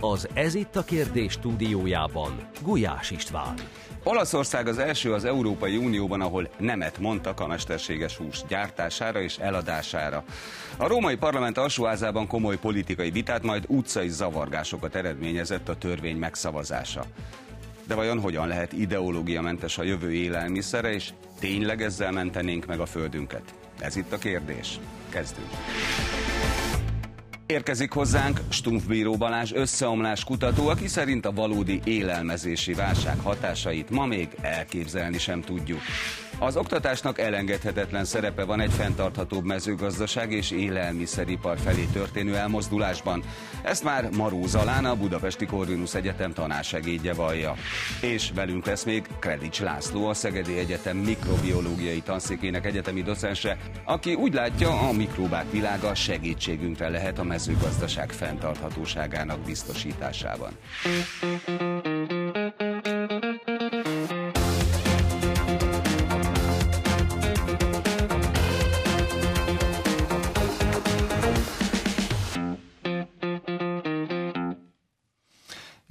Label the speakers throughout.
Speaker 1: Az Ez itt a kérdés stúdiójában Gulyás István.
Speaker 2: Olaszország az első az Európai Unióban, ahol nemet mondtak a mesterséges hús gyártására és eladására. A római parlament alsóházában komoly politikai vitát, majd utcai zavargásokat eredményezett a törvény megszavazása. De vajon hogyan lehet ideológiamentes a jövő élelmiszere, és tényleg ezzel mentenénk meg a földünket? Ez itt a kérdés. Kezdünk. Érkezik hozzánk Stumpfbíró Balázs összeomlás kutató, aki szerint a valódi élelmezési válság hatásait ma még elképzelni sem tudjuk. Az oktatásnak elengedhetetlen szerepe van egy fenntarthatóbb mezőgazdaság és élelmiszeripar felé történő elmozdulásban. Ezt már Maró Zalán, a Budapesti Corvinus Egyetem tanársegédje vallja. És velünk lesz még Kredics László, a Szegedi Egyetem mikrobiológiai tanszékének egyetemi docense, aki úgy látja, a mikróbák világa segítségünkre lehet a mezőgazdaság fenntarthatóságának biztosításában.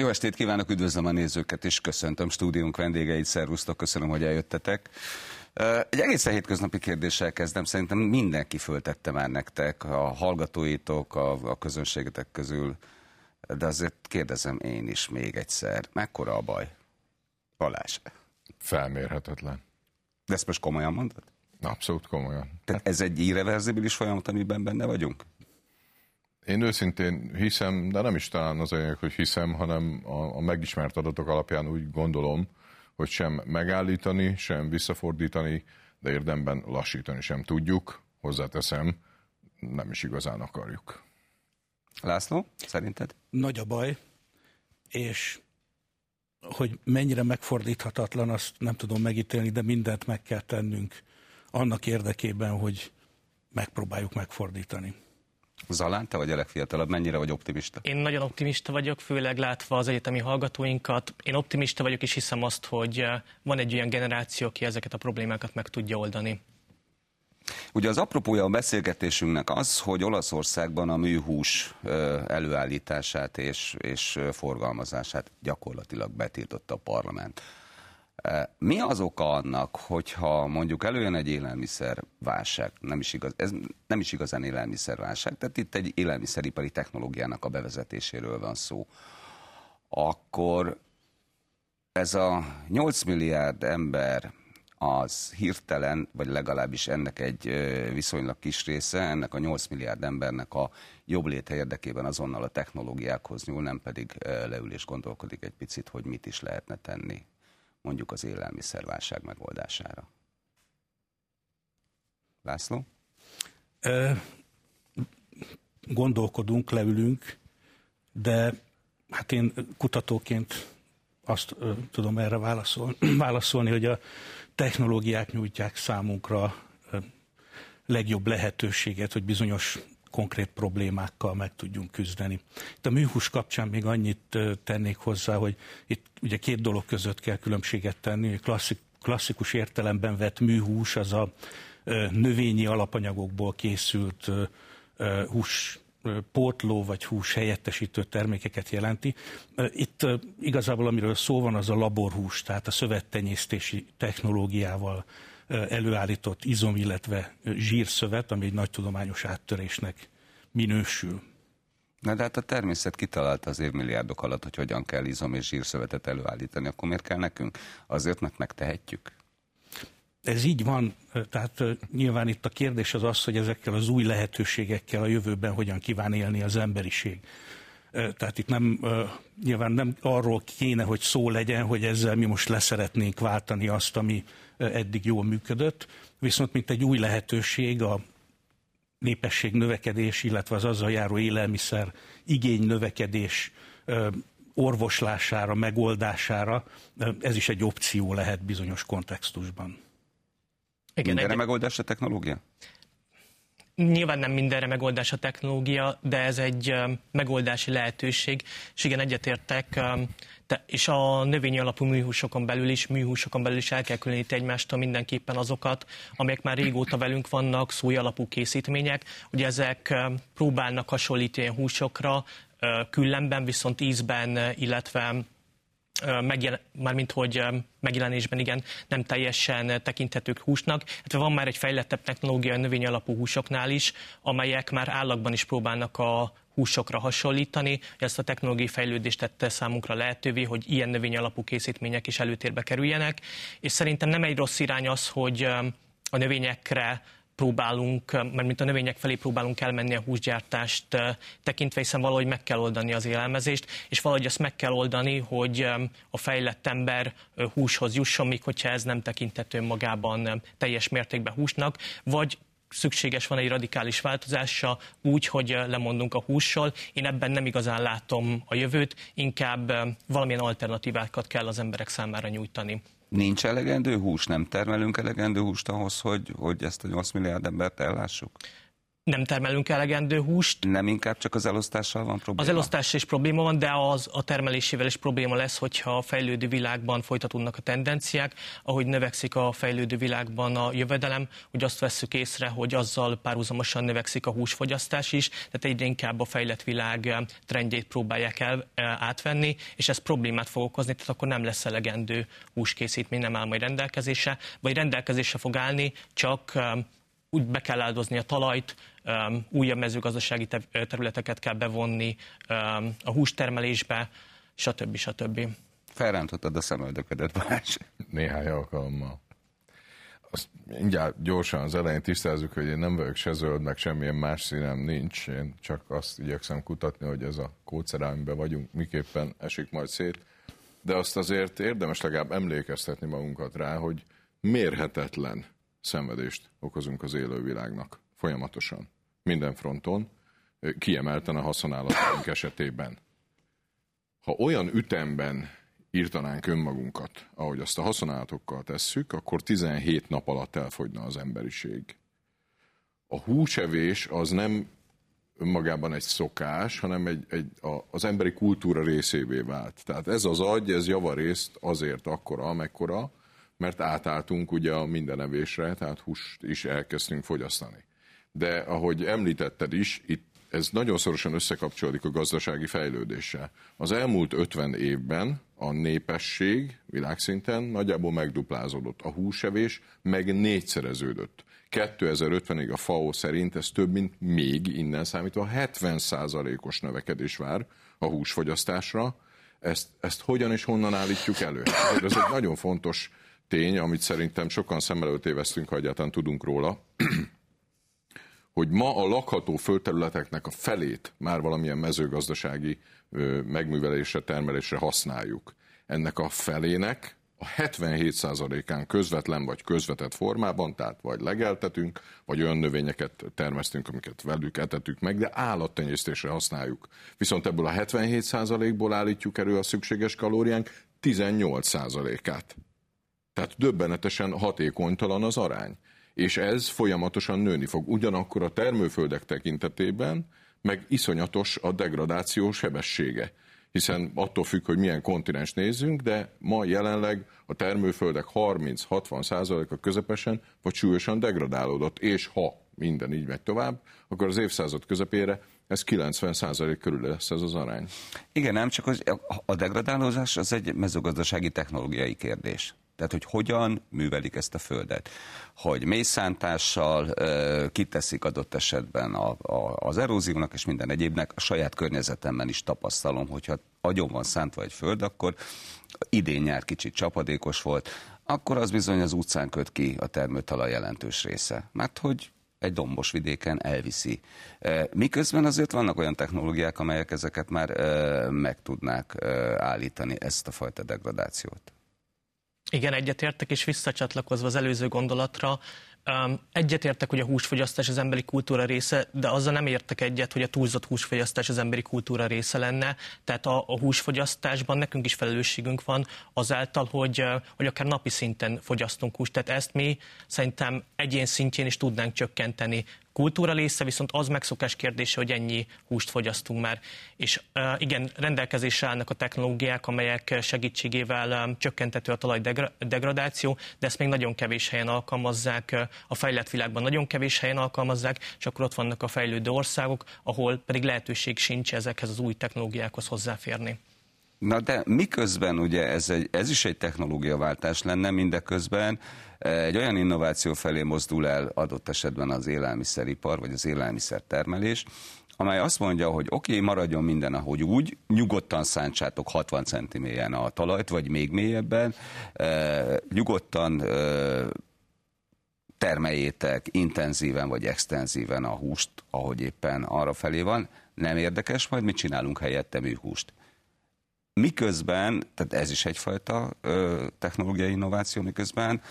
Speaker 2: Jó estét kívánok, üdvözlöm a nézőket, és köszöntöm stúdiónk vendégeit, szervusztok, köszönöm, hogy eljöttetek. Egy egészen hétköznapi kérdéssel kezdem, szerintem mindenki föltette már nektek, a hallgatóitok, a, a közönségetek közül, de azért kérdezem én is még egyszer, mekkora a baj? Balázs.
Speaker 3: Felmérhetetlen.
Speaker 2: De ezt most komolyan mondod?
Speaker 3: Abszolút komolyan.
Speaker 2: Tehát ez egy irreverzibilis folyamat, amiben benne vagyunk?
Speaker 3: Én őszintén hiszem, de nem is talán az olyan, hogy hiszem, hanem a, a megismert adatok alapján úgy gondolom, hogy sem megállítani, sem visszafordítani, de érdemben lassítani sem tudjuk. Hozzáteszem, nem is igazán akarjuk.
Speaker 2: László, szerinted?
Speaker 4: Nagy a baj, és hogy mennyire megfordíthatatlan, azt nem tudom megítélni, de mindent meg kell tennünk annak érdekében, hogy megpróbáljuk megfordítani.
Speaker 2: Zalán, te vagy a legfiatalabb, mennyire vagy optimista?
Speaker 5: Én nagyon optimista vagyok, főleg látva az egyetemi hallgatóinkat. Én optimista vagyok, és hiszem azt, hogy eh, van egy olyan generáció, aki ezeket a problémákat meg tudja oldani.
Speaker 2: Ugye az apropója a beszélgetésünknek az, hogy Olaszországban a műhús előállítását és, és forgalmazását gyakorlatilag betiltotta a parlament. Mi az oka annak, hogyha mondjuk előjön egy élelmiszerválság, nem is, igaz, ez nem is igazán élelmiszerválság, tehát itt egy élelmiszeripari technológiának a bevezetéséről van szó, akkor ez a 8 milliárd ember az hirtelen, vagy legalábbis ennek egy viszonylag kis része, ennek a 8 milliárd embernek a jobb léte érdekében azonnal a technológiákhoz nyúl, nem pedig leül és gondolkodik egy picit, hogy mit is lehetne tenni mondjuk az élelmiszerválság megoldására. László?
Speaker 4: Gondolkodunk, leülünk, de hát én kutatóként azt tudom erre válaszol, válaszolni, hogy a technológiák nyújtják számunkra legjobb lehetőséget, hogy bizonyos konkrét problémákkal meg tudjunk küzdeni. Itt a műhús kapcsán még annyit tennék hozzá, hogy itt ugye két dolog között kell különbséget tenni. Klasszik, klasszikus értelemben vett műhús az a növényi alapanyagokból készült hús pótló vagy hús helyettesítő termékeket jelenti. Itt igazából amiről szó van, az a laborhús, tehát a szövettenyésztési technológiával előállított izom, illetve zsírszövet, ami egy nagy tudományos áttörésnek minősül.
Speaker 2: Na de hát a természet kitalálta az évmilliárdok alatt, hogy hogyan kell izom és zsírszövetet előállítani, akkor miért kell nekünk? Azért, mert megtehetjük.
Speaker 4: Ez így van, tehát nyilván itt a kérdés az az, hogy ezekkel az új lehetőségekkel a jövőben hogyan kíván élni az emberiség. Tehát itt nem, nyilván nem arról kéne, hogy szó legyen, hogy ezzel mi most leszeretnénk váltani azt, ami eddig jól működött, viszont mint egy új lehetőség a népesség növekedés, illetve az azzal járó élelmiszer igény növekedés orvoslására, megoldására, ez is egy opció lehet bizonyos kontextusban.
Speaker 2: Igen, Mindenre egy... megoldás a technológia?
Speaker 5: Nyilván nem mindenre megoldás a technológia, de ez egy megoldási lehetőség, és igen, egyetértek, de, és a növényi alapú műhúsokon belül is, műhúsokon belül is el kell különíteni egymástól mindenképpen azokat, amelyek már régóta velünk vannak, szója alapú készítmények. Ugye ezek próbálnak hasonlítani húsokra, küllemben, viszont ízben, illetve megjel, mármint hogy megjelenésben igen, nem teljesen tekinthetők húsnak. Hát van már egy fejlettebb technológia a növény alapú húsoknál is, amelyek már állagban is próbálnak a húsokra hasonlítani. Ezt a technológiai fejlődést tette számunkra lehetővé, hogy ilyen növény alapú készítmények is előtérbe kerüljenek. És szerintem nem egy rossz irány az, hogy a növényekre próbálunk, mert mint a növények felé próbálunk elmenni a húsgyártást tekintve, hiszen valahogy meg kell oldani az élelmezést, és valahogy ezt meg kell oldani, hogy a fejlett ember húshoz jusson, míg hogyha ez nem tekintető magában teljes mértékben húsnak, vagy szükséges van egy radikális változása úgy, hogy lemondunk a hússal. Én ebben nem igazán látom a jövőt, inkább valamilyen alternatívákat kell az emberek számára nyújtani.
Speaker 2: Nincs elegendő hús, nem termelünk elegendő húst ahhoz, hogy, hogy ezt a 8 milliárd embert ellássuk?
Speaker 5: Nem termelünk elegendő húst.
Speaker 2: Nem inkább csak az elosztással van probléma?
Speaker 5: Az elosztással is probléma van, de az a termelésével is probléma lesz, hogyha a fejlődő világban folytatódnak a tendenciák, ahogy növekszik a fejlődő világban a jövedelem, hogy azt vesszük észre, hogy azzal párhuzamosan növekszik a húsfogyasztás is, tehát egyre inkább a fejlett világ trendjét próbálják el átvenni, és ez problémát fog okozni, tehát akkor nem lesz elegendő húskészítmény, nem áll majd rendelkezésre, vagy rendelkezésre fog állni, csak úgy be kell áldozni a talajt, um, újabb mezőgazdasági területeket kell bevonni um, a hústermelésbe, stb. stb.
Speaker 2: Felrántottad a szemöldöködet, Balázs.
Speaker 3: Néhány alkalommal. Azt mindjárt gyorsan az elején tisztázzuk, hogy én nem vagyok se zöld, meg semmilyen más színem nincs. Én csak azt igyekszem kutatni, hogy ez a kódszer, amiben vagyunk, miképpen esik majd szét. De azt azért érdemes legalább emlékeztetni magunkat rá, hogy mérhetetlen szenvedést okozunk az élővilágnak folyamatosan, minden fronton, kiemelten a haszonállataink esetében. Ha olyan ütemben írtanánk önmagunkat, ahogy azt a haszonállatokkal tesszük, akkor 17 nap alatt elfogyna az emberiség. A húsevés az nem önmagában egy szokás, hanem egy, egy, a, az emberi kultúra részévé vált. Tehát ez az agy, ez javarészt azért akkora, amekkora, mert átálltunk ugye a mindenevésre, tehát húst is elkezdtünk fogyasztani. De ahogy említetted is, itt ez nagyon szorosan összekapcsolódik a gazdasági fejlődéssel. Az elmúlt 50 évben a népesség világszinten nagyjából megduplázódott. A húsevés meg négyszereződött. 2050-ig a FAO szerint ez több, mint még innen számítva 70%-os növekedés vár a húsfogyasztásra. Ezt, ezt hogyan és honnan állítjuk elő? Ez egy nagyon fontos tény, amit szerintem sokan szem előtt évesztünk, ha egyáltalán tudunk róla, hogy ma a lakható földterületeknek a felét már valamilyen mezőgazdasági megművelésre, termelésre használjuk. Ennek a felének a 77%-án közvetlen vagy közvetett formában, tehát vagy legeltetünk, vagy olyan növényeket termesztünk, amiket velük etetük meg, de állattenyésztésre használjuk. Viszont ebből a 77%-ból állítjuk elő a szükséges kalóriánk 18%-át. Tehát döbbenetesen hatékonytalan az arány. És ez folyamatosan nőni fog. Ugyanakkor a termőföldek tekintetében meg iszonyatos a degradáció sebessége. Hiszen attól függ, hogy milyen kontinens nézzünk, de ma jelenleg a termőföldek 30-60 százaléka közepesen vagy súlyosan degradálódott, és ha minden így megy tovább, akkor az évszázad közepére ez 90 százalék körül lesz ez az arány.
Speaker 2: Igen, nem csak az, a degradálózás az egy mezőgazdasági technológiai kérdés. Tehát, hogy hogyan művelik ezt a földet. Hogy mélyszántással kiteszik adott esetben a, a, az eróziónak és minden egyébnek. A saját környezetemben is tapasztalom, hogyha agyon van szántva egy föld, akkor idén nyár kicsit csapadékos volt, akkor az bizony az utcán köt ki a termőtalaj jelentős része. Mert hogy egy dombos vidéken elviszi. Miközben azért vannak olyan technológiák, amelyek ezeket már meg tudnák állítani, ezt a fajta degradációt.
Speaker 5: Igen, egyetértek, és visszacsatlakozva az előző gondolatra, egyetértek, hogy a húsfogyasztás az emberi kultúra része, de azzal nem értek egyet, hogy a túlzott húsfogyasztás az emberi kultúra része lenne. Tehát a, a húsfogyasztásban nekünk is felelősségünk van azáltal, hogy, hogy akár napi szinten fogyasztunk húst. Tehát ezt mi szerintem egyén szintjén is tudnánk csökkenteni kultúra része, viszont az megszokás kérdése, hogy ennyi húst fogyasztunk már. És igen, rendelkezésre állnak a technológiák, amelyek segítségével csökkentető a talaj degradáció, de ezt még nagyon kevés helyen alkalmazzák, a fejlett világban nagyon kevés helyen alkalmazzák, és akkor ott vannak a fejlődő országok, ahol pedig lehetőség sincs ezekhez az új technológiákhoz hozzáférni.
Speaker 2: Na de miközben ugye ez, egy, ez is egy technológiaváltás lenne, mindeközben eh, egy olyan innováció felé mozdul el adott esetben az élelmiszeripar, vagy az élelmiszertermelés, amely azt mondja, hogy oké, okay, maradjon minden, ahogy úgy, nyugodtan szántsátok 60 cm a talajt, vagy még mélyebben, e, nyugodtan e, termeljétek intenzíven vagy extenzíven a húst, ahogy éppen arra felé van, nem érdekes, majd mit csinálunk helyette műhúst. Miközben, tehát ez is egyfajta ö, technológiai innováció, miközben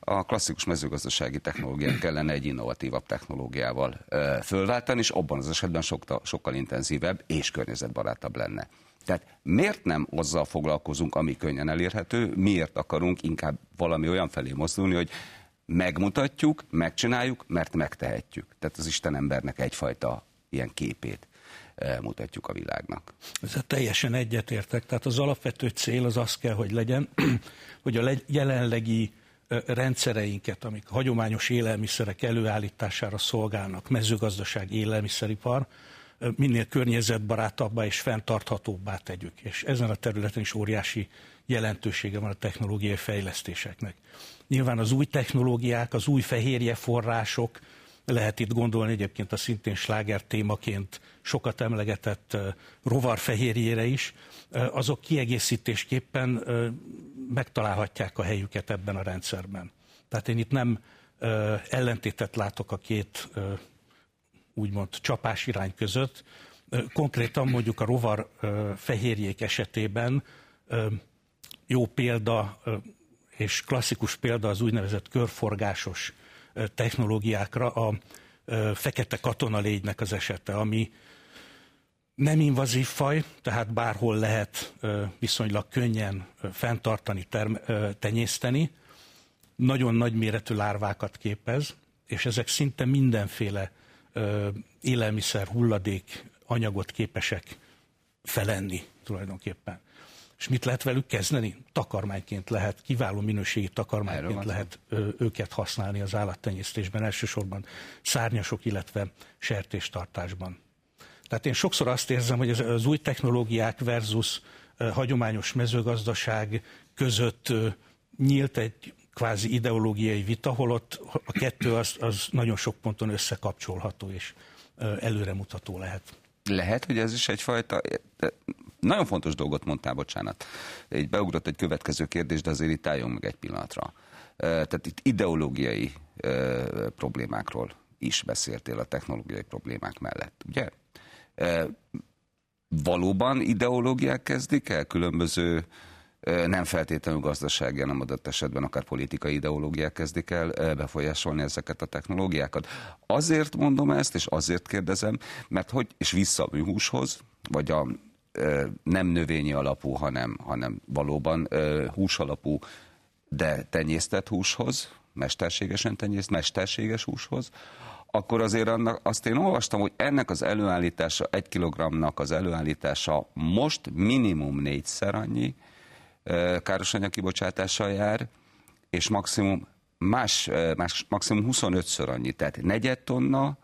Speaker 2: a klasszikus mezőgazdasági technológiát kellene egy innovatívabb technológiával ö, fölváltani, és abban az esetben sokkal, sokkal intenzívebb és környezetbarátabb lenne. Tehát miért nem azzal foglalkozunk, ami könnyen elérhető, miért akarunk inkább valami olyan felé mozdulni, hogy megmutatjuk, megcsináljuk, mert megtehetjük. Tehát az Isten embernek egyfajta ilyen képét mutatjuk a világnak.
Speaker 4: Ezzel teljesen egyetértek. Tehát az alapvető cél az az kell, hogy legyen, hogy a jelenlegi rendszereinket, amik hagyományos élelmiszerek előállítására szolgálnak, mezőgazdaság, élelmiszeripar, minél környezetbarátabbá és fenntarthatóbbá tegyük. És ezen a területen is óriási jelentősége van a technológiai fejlesztéseknek. Nyilván az új technológiák, az új fehérje források, lehet itt gondolni egyébként a szintén sláger témaként sokat emlegetett rovarfehérjére is, azok kiegészítésképpen megtalálhatják a helyüket ebben a rendszerben. Tehát én itt nem ellentétet látok a két úgymond csapás irány között. Konkrétan mondjuk a rovar fehérjék esetében jó példa és klasszikus példa az úgynevezett körforgásos technológiákra a fekete katonalégynek az esete, ami nem invazív faj, tehát bárhol lehet viszonylag könnyen fenntartani, tenyészteni, nagyon nagy méretű lárvákat képez, és ezek szinte mindenféle élelmiszer, hulladék, anyagot képesek felenni tulajdonképpen. És mit lehet velük kezdeni? Takarmányként lehet, kiváló minőségi takarmányként lehet ö, őket használni az állattenyésztésben, elsősorban szárnyasok, illetve sertéstartásban. Tehát én sokszor azt érzem, hogy az új technológiák versus hagyományos mezőgazdaság között nyílt egy kvázi ideológiai vita, holott a kettő az, az nagyon sok ponton összekapcsolható és előremutató lehet.
Speaker 2: Lehet, hogy ez is egyfajta nagyon fontos dolgot mondtál, bocsánat. Így beugrott egy következő kérdés, de azért itt álljunk meg egy pillanatra. Tehát itt ideológiai problémákról is beszéltél a technológiai problémák mellett, ugye? Valóban ideológiák kezdik el különböző nem feltétlenül gazdasági, hanem adott esetben akár politikai ideológiák kezdik el befolyásolni ezeket a technológiákat. Azért mondom ezt, és azért kérdezem, mert hogy, és vissza a műhúshoz, vagy a nem növényi alapú, hanem, hanem valóban hús alapú, de tenyésztett húshoz, mesterségesen tenyészt, mesterséges húshoz, akkor azért annak, azt én olvastam, hogy ennek az előállítása, egy kilogramnak az előállítása most minimum négyszer annyi károsanyag kibocsátással jár, és maximum más, más maximum 25-ször annyi, tehát negyed tonna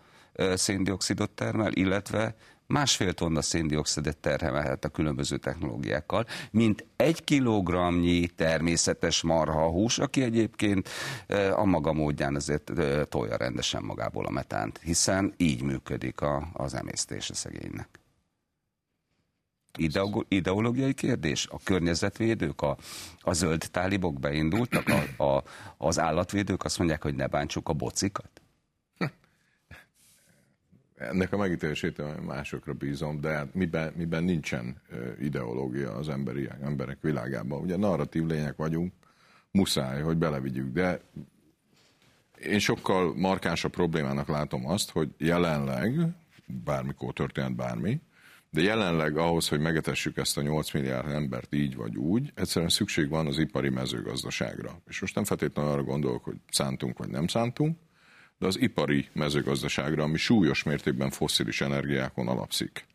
Speaker 2: széndiokszidot termel, illetve másfél tonna széndiokszidot terhelhet a különböző technológiákkal, mint egy kilogramnyi természetes marhahús, aki egyébként a maga módján azért tolja rendesen magából a metánt, hiszen így működik a, az emésztése szegénynek. Ideológiai kérdés? A környezetvédők, a, a zöld tálibok beindultak, a, a, az állatvédők azt mondják, hogy ne bántsuk a bocikat?
Speaker 3: Ennek a megítélését másokra bízom, de hát miben, miben nincsen ideológia az emberi, emberek világában. Ugye narratív lények vagyunk, muszáj, hogy belevigyük, de én sokkal markánsabb problémának látom azt, hogy jelenleg, bármikor történt bármi, de jelenleg ahhoz, hogy megetessük ezt a 8 milliárd embert így vagy úgy, egyszerűen szükség van az ipari mezőgazdaságra. És most nem feltétlenül arra gondolok, hogy szántunk vagy nem szántunk, de az ipari mezőgazdaságra, ami súlyos mértékben fosszilis energiákon alapszik.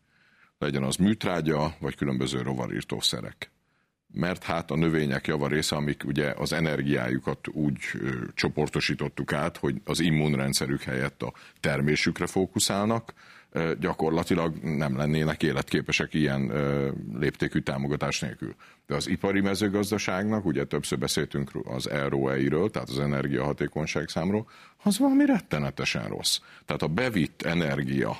Speaker 3: Legyen az műtrágya, vagy különböző rovarírtószerek mert hát a növények java része, amik ugye az energiájukat úgy ö, csoportosítottuk át, hogy az immunrendszerük helyett a termésükre fókuszálnak, gyakorlatilag nem lennének életképesek ilyen léptékű támogatás nélkül. De az ipari mezőgazdaságnak, ugye többször beszéltünk az ROE-ről, tehát az energiahatékonyság számról, az valami rettenetesen rossz. Tehát a bevitt energia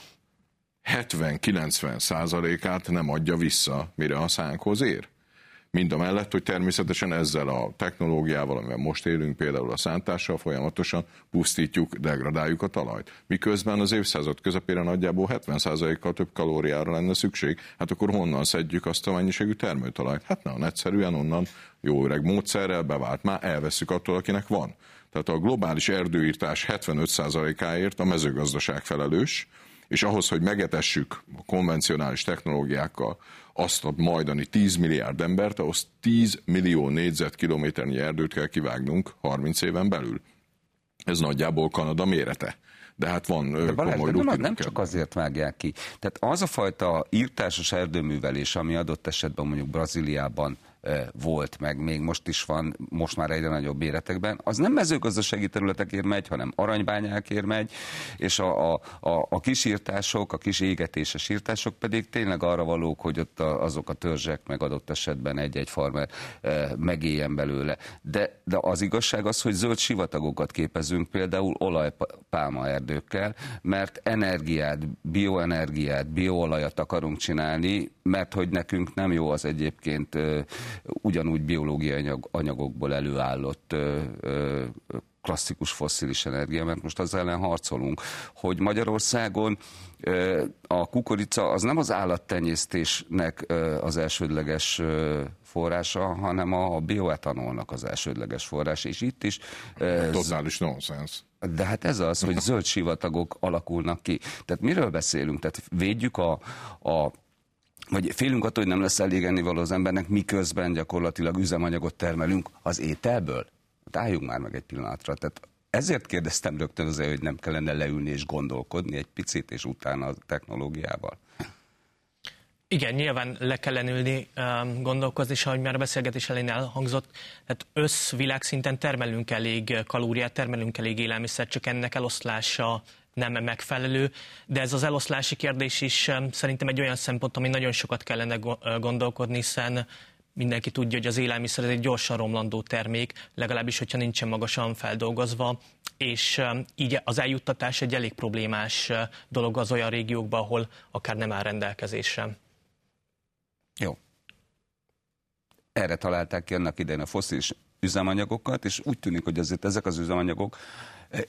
Speaker 3: 70-90 százalékát nem adja vissza, mire a szánkhoz ér. Mind a mellett, hogy természetesen ezzel a technológiával, amivel most élünk, például a szántással folyamatosan pusztítjuk, degradáljuk a talajt. Miközben az évszázad közepére nagyjából 70%-kal több kalóriára lenne szükség, hát akkor honnan szedjük azt a mennyiségű termőtalajt? Hát nem, egyszerűen onnan jó öreg módszerrel bevált, már elveszük attól, akinek van. Tehát a globális erdőírtás 75%-áért a mezőgazdaság felelős, és ahhoz, hogy megetessük a konvencionális technológiákkal azt a majdani 10 milliárd embert, ahhoz 10 millió négyzetkilométernyi erdőt kell kivágnunk 30 éven belül. Ez nagyjából Kanada mérete. De hát van
Speaker 2: de Balázs, komoly de nem, nem csak azért vágják ki. Tehát az a fajta írtásos erdőművelés, ami adott esetben mondjuk Brazíliában volt, meg még most is van, most már egyre nagyobb méretekben, az nem mezőgazdasági területekért megy, hanem aranybányákért megy, és a, a, a, a kisírtások, a kis égetéses írtások pedig tényleg arra valók, hogy ott a, azok a törzsek meg adott esetben egy-egy farmer e, megéljen belőle. De, de az igazság az, hogy zöld sivatagokat képezünk például olajpálma erdőkkel, mert energiát, bioenergiát, bioolajat akarunk csinálni, mert hogy nekünk nem jó az egyébként ugyanúgy biológiai anyag, anyagokból előállott klasszikus fosszilis energia, mert most az ellen harcolunk, hogy Magyarországon a kukorica az nem az állattenyésztésnek az elsődleges forrása, hanem a bioetanolnak az elsődleges forrása, és itt is...
Speaker 3: Totális nonsens.
Speaker 2: De hát ez az, hogy zöld sivatagok alakulnak ki. Tehát miről beszélünk? Tehát védjük a, a vagy félünk attól, hogy nem lesz elég ennivaló az embernek, miközben gyakorlatilag üzemanyagot termelünk az ételből. Hát álljunk már meg egy pillanatra. Tehát ezért kérdeztem rögtön azért, hogy nem kellene leülni és gondolkodni egy picit, és utána a technológiával.
Speaker 5: Igen, nyilván le kellene ülni, um, gondolkozni, és ahogy már a beszélgetés elején elhangzott, hát összvilágszinten termelünk elég kalóriát, termelünk elég élelmiszer, csak ennek eloszlása nem megfelelő, de ez az eloszlási kérdés is szerintem egy olyan szempont, ami nagyon sokat kellene gondolkodni, hiszen mindenki tudja, hogy az élelmiszer egy gyorsan romlandó termék, legalábbis, hogyha nincsen magasan feldolgozva, és így az eljuttatás egy elég problémás dolog az olyan régiókban, ahol akár nem áll rendelkezésre.
Speaker 2: Jó. Erre találták ki annak idején a foszilis üzemanyagokat, és úgy tűnik, hogy azért ezek az üzemanyagok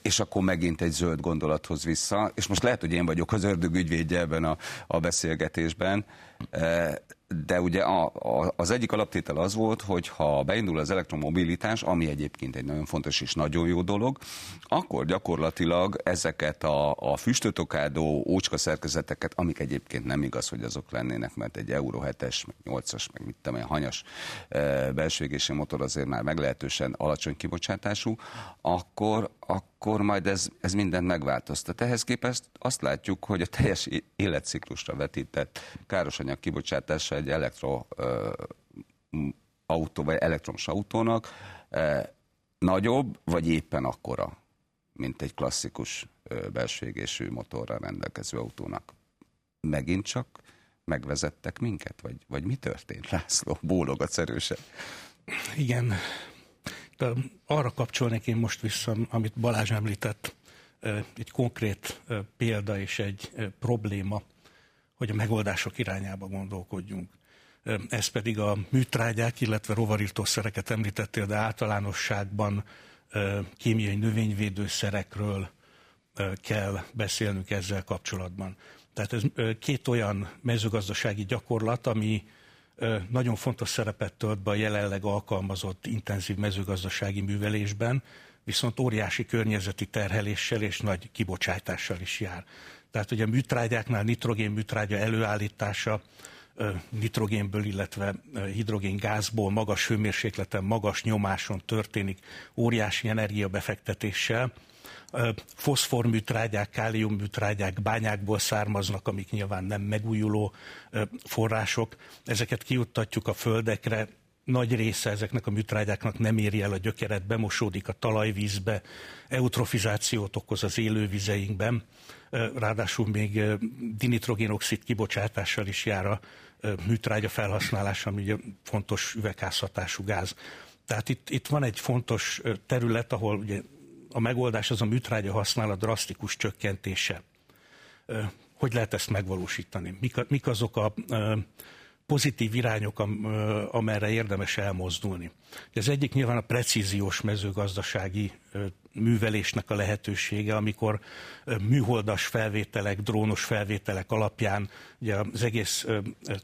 Speaker 2: és akkor megint egy zöld gondolathoz vissza, és most lehet, hogy én vagyok az ördög ügyvédje ebben a, a beszélgetésben, de ugye a, a, az egyik alaptétel az volt, hogy ha beindul az elektromobilitás, ami egyébként egy nagyon fontos és nagyon jó dolog, akkor gyakorlatilag ezeket a, a füstötokádó ócska szerkezeteket, amik egyébként nem igaz, hogy azok lennének, mert egy Euro 7-es, meg 8-as, meg mit tudom, hanyas e, belső motor azért már meglehetősen alacsony kibocsátású, akkor, akkor majd ez, ez mindent megváltoztat. Ehhez képest azt látjuk, hogy a teljes életciklusra vetített károsanyag kibocsátása egy elektro autó, vagy elektromos autónak nagyobb, vagy éppen akkora, mint egy klasszikus belső égésű motorral rendelkező autónak. Megint csak megvezettek minket, vagy, vagy mi történt, László? Bólogat szerősen.
Speaker 4: Igen. De arra kapcsolnék én most vissza, amit Balázs említett, egy konkrét példa és egy probléma, hogy a megoldások irányába gondolkodjunk. Ez pedig a műtrágyák, illetve rovarítószereket említettél, de általánosságban kémiai növényvédőszerekről kell beszélnünk ezzel kapcsolatban. Tehát ez két olyan mezőgazdasági gyakorlat, ami nagyon fontos szerepet tölt be a jelenleg alkalmazott intenzív mezőgazdasági művelésben, viszont óriási környezeti terheléssel és nagy kibocsátással is jár. Tehát ugye a műtrágyáknál nitrogén műtrágya előállítása nitrogénből, illetve hidrogéngázból magas hőmérsékleten, magas nyomáson történik óriási energiabefektetéssel, Foszforműtrágyák, káliumműtrágyák bányákból származnak, amik nyilván nem megújuló források. Ezeket kijuttatjuk a földekre, nagy része ezeknek a műtrágyáknak nem éri el a gyökeret, bemosódik a talajvízbe, eutrofizációt okoz az élővizeinkben, ráadásul még dinitrogénoxid kibocsátással is jár a műtrágya felhasználása, ami ugye fontos üvegházhatású gáz. Tehát itt, itt van egy fontos terület, ahol ugye a megoldás az a műtrágya használat drasztikus csökkentése. Hogy lehet ezt megvalósítani? Mik, mik azok a pozitív irányok, amerre érdemes elmozdulni. Az egyik nyilván a precíziós mezőgazdasági művelésnek a lehetősége, amikor műholdas felvételek, drónos felvételek alapján ugye az egész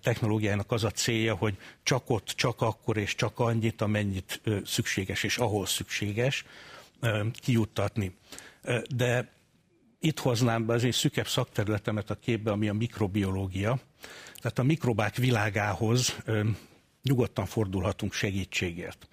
Speaker 4: technológiának az a célja, hogy csak ott, csak akkor és csak annyit, amennyit szükséges és ahol szükséges kijuttatni. De itt hoznám be az én szükebb szakterületemet a képbe, ami a mikrobiológia. Tehát a mikrobák világához nyugodtan fordulhatunk segítségért.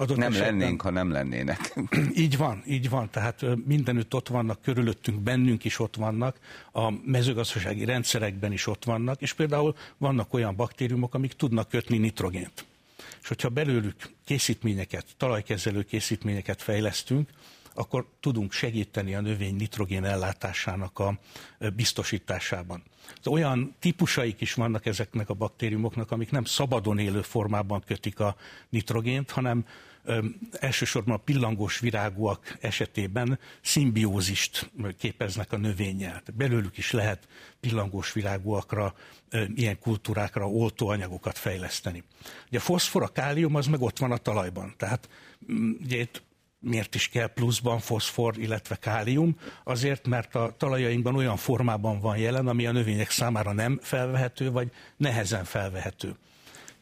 Speaker 2: Adott nem esetben, lennénk, ha nem lennének.
Speaker 4: Így van, így van. Tehát mindenütt ott vannak, körülöttünk, bennünk is ott vannak, a mezőgazdasági rendszerekben is ott vannak, és például vannak olyan baktériumok, amik tudnak kötni nitrogént. És hogyha belőlük készítményeket, talajkezelő készítményeket fejlesztünk, akkor tudunk segíteni a növény nitrogén ellátásának a biztosításában. Olyan típusaik is vannak ezeknek a baktériumoknak, amik nem szabadon élő formában kötik a nitrogént, hanem elsősorban a pillangós virágúak esetében szimbiózist képeznek a növényel. Belőlük is lehet pillangós virágúakra, ilyen kultúrákra oltóanyagokat fejleszteni. Ugye a foszfor, a kálium az meg ott van a talajban. Tehát ugye itt miért is kell pluszban foszfor, illetve kálium? Azért, mert a talajainkban olyan formában van jelen, ami a növények számára nem felvehető, vagy nehezen felvehető.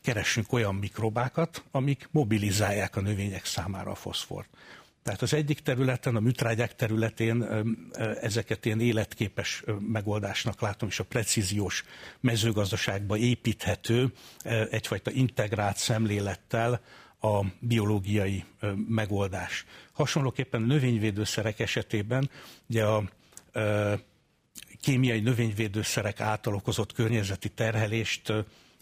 Speaker 4: Keressünk olyan mikrobákat, amik mobilizálják a növények számára a foszfort. Tehát az egyik területen, a műtrágyák területén ezeket ilyen életképes megoldásnak látom, és a precíziós mezőgazdaságba építhető egyfajta integrált szemlélettel a biológiai megoldás. Hasonlóképpen a növényvédőszerek esetében ugye a kémiai növényvédőszerek által okozott környezeti terhelést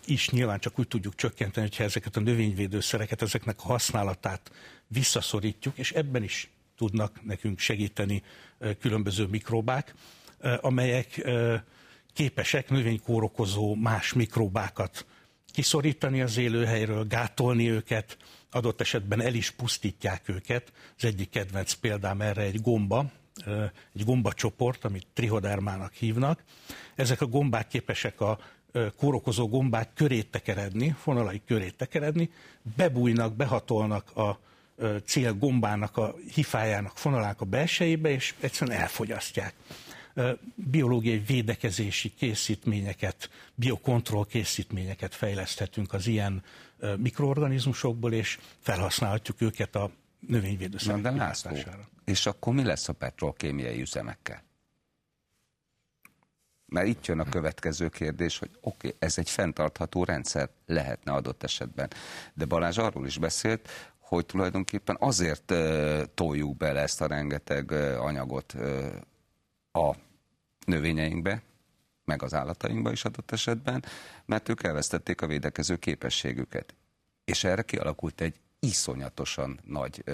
Speaker 4: is nyilván csak úgy tudjuk csökkenteni, hogyha ezeket a növényvédőszereket, ezeknek a használatát visszaszorítjuk, és ebben is tudnak nekünk segíteni különböző mikróbák, amelyek képesek növénykórokozó más mikróbákat kiszorítani az élőhelyről, gátolni őket, adott esetben el is pusztítják őket. Az egyik kedvenc példám erre egy gomba, egy gombacsoport, amit trihodermának hívnak. Ezek a gombák képesek a kórokozó gombák körét tekeredni, fonalai körét tekeredni, bebújnak, behatolnak a cél gombának, a hifájának, fonalának a belsejébe, és egyszerűen elfogyasztják biológiai védekezési készítményeket, biokontroll készítményeket fejleszthetünk az ilyen mikroorganizmusokból, és felhasználhatjuk őket a növényvédőszerek
Speaker 2: de László, és akkor mi lesz a petrolkémiai üzemekkel? Mert itt jön a következő kérdés, hogy oké, okay, ez egy fenntartható rendszer lehetne adott esetben. De Balázs arról is beszélt, hogy tulajdonképpen azért uh, toljuk bele ezt a rengeteg anyagot a növényeinkbe, meg az állatainkba is adott esetben, mert ők elvesztették a védekező képességüket. És erre kialakult egy iszonyatosan nagy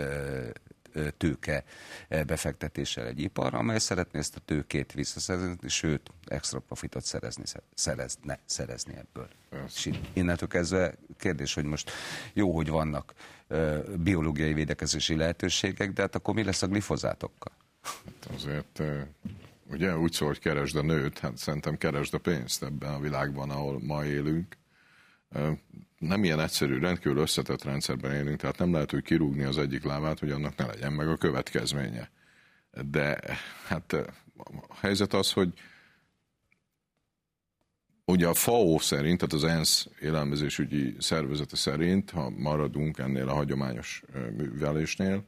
Speaker 2: tőke befektetéssel egy ipar, amely szeretné ezt a tőkét visszaszerezni, sőt, extra profitot szerezni, szerezne, szerezni ebből. És innentől kezdve kérdés, hogy most jó, hogy vannak biológiai védekezési lehetőségek, de hát akkor mi lesz a glifozátokkal?
Speaker 3: Hát azért ugye úgy szól, hogy keresd a nőt, hát szerintem keresd a pénzt ebben a világban, ahol ma élünk. Nem ilyen egyszerű, rendkívül összetett rendszerben élünk, tehát nem lehet úgy kirúgni az egyik lábát, hogy annak ne legyen meg a következménye. De hát a helyzet az, hogy ugye a FAO szerint, tehát az ENSZ élelmezésügyi szervezete szerint, ha maradunk ennél a hagyományos művelésnél,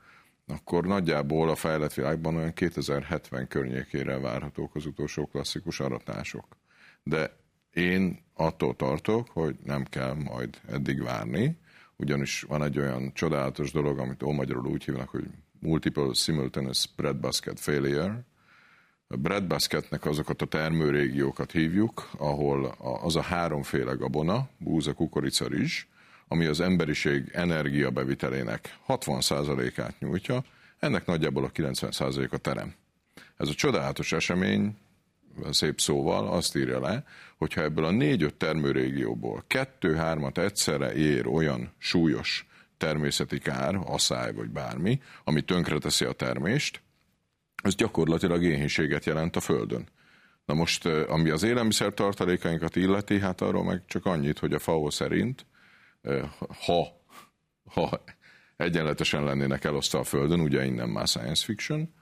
Speaker 3: akkor nagyjából a fejlett világban olyan 2070 környékére várhatók az utolsó klasszikus aratások. De én attól tartok, hogy nem kell majd eddig várni, ugyanis van egy olyan csodálatos dolog, amit ómagyarul úgy hívnak, hogy multiple simultaneous breadbasket failure. A breadbasketnek azokat a termőrégiókat hívjuk, ahol az a háromféle gabona, búza, kukorica, rizs, ami az emberiség energiabevitelének 60%-át nyújtja, ennek nagyjából a 90%-a terem. Ez a csodálatos esemény, szép szóval azt írja le, hogyha ebből a négy-öt termőrégióból kettő-hármat egyszerre ér olyan súlyos természeti kár, asszály vagy bármi, ami tönkreteszi a termést, ez gyakorlatilag éhénységet jelent a Földön. Na most, ami az élelmiszer tartalékainkat illeti, hát arról meg csak annyit, hogy a FAO szerint, ha, ha egyenletesen lennének elosztva a Földön, ugye innen már science fiction,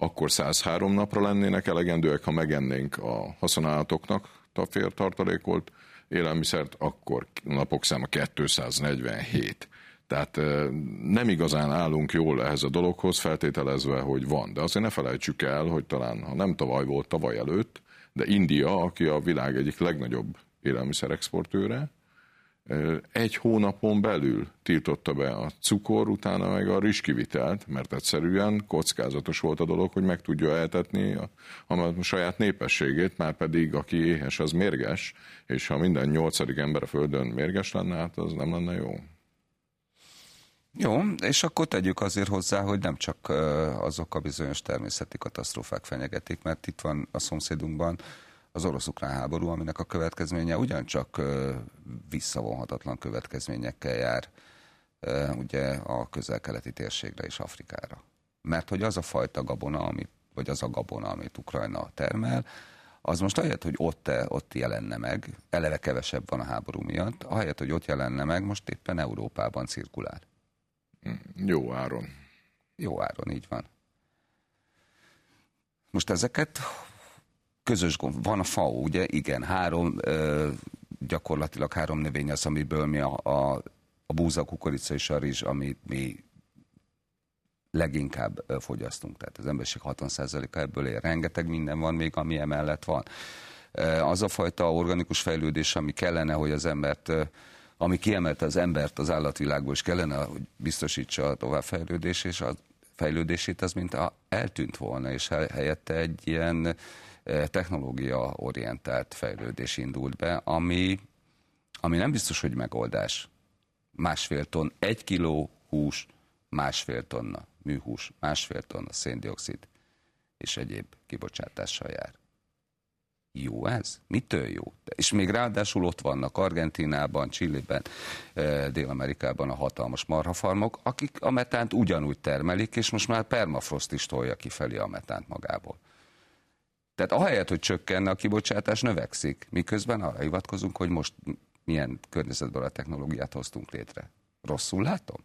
Speaker 3: akkor 103 napra lennének elegendőek, ha megennénk a haszonállatoknak fél tartalékolt élelmiszert, akkor napok száma 247. Tehát nem igazán állunk jól ehhez a dologhoz, feltételezve, hogy van. De azért ne felejtsük el, hogy talán, ha nem tavaly volt, tavaly előtt, de India, aki a világ egyik legnagyobb élelmiszerexportőre, egy hónapon belül tiltotta be a cukor, utána meg a rizskivitelt, mert egyszerűen kockázatos volt a dolog, hogy meg tudja eltetni a, a saját népességét, már pedig aki éhes, az mérges, és ha minden nyolcadik ember a Földön mérges lenne, hát az nem lenne jó.
Speaker 2: Jó, és akkor tegyük azért hozzá, hogy nem csak azok a bizonyos természeti katasztrófák fenyegetik, mert itt van a szomszédunkban az orosz-ukrán háború, aminek a következménye ugyancsak visszavonhatatlan következményekkel jár ugye a közel-keleti térségre és Afrikára. Mert hogy az a fajta gabona, amit, vagy az a gabona, amit Ukrajna termel, az most ahelyett, hogy ott, ott jelenne meg, eleve kevesebb van a háború miatt, ahelyett, hogy ott jelenne meg, most éppen Európában cirkulál.
Speaker 3: Jó áron.
Speaker 2: Jó áron, így van. Most ezeket közös gond, van a FAO, ugye, igen, három, ö, gyakorlatilag három növény az, amiből mi a, a, a búza, a kukorica és a rizs, amit mi leginkább fogyasztunk. Tehát az emberiség 60%-a ebből él. Rengeteg minden van még, ami emellett van. Az a fajta organikus fejlődés, ami kellene, hogy az embert, ami kiemelte az embert az állatvilágból, és kellene, hogy biztosítsa a továbbfejlődés és a fejlődését, az mint a, eltűnt volna, és helyette egy ilyen technológia orientált fejlődés indult be, ami, ami nem biztos, hogy megoldás. Másfél ton, egy kiló hús, másfél tonna műhús, másfél tonna széndiokszid és egyéb kibocsátással jár. Jó ez? Mitől jó? És még ráadásul ott vannak Argentinában, Csillében, Dél-Amerikában a hatalmas marhafarmok, akik a metánt ugyanúgy termelik, és most már permafrost is tolja kifelé a metánt magából. Tehát ahelyett, hogy csökkenne a kibocsátás, növekszik, miközben arra hivatkozunk, hogy most milyen környezetben a technológiát hoztunk létre. Rosszul látom?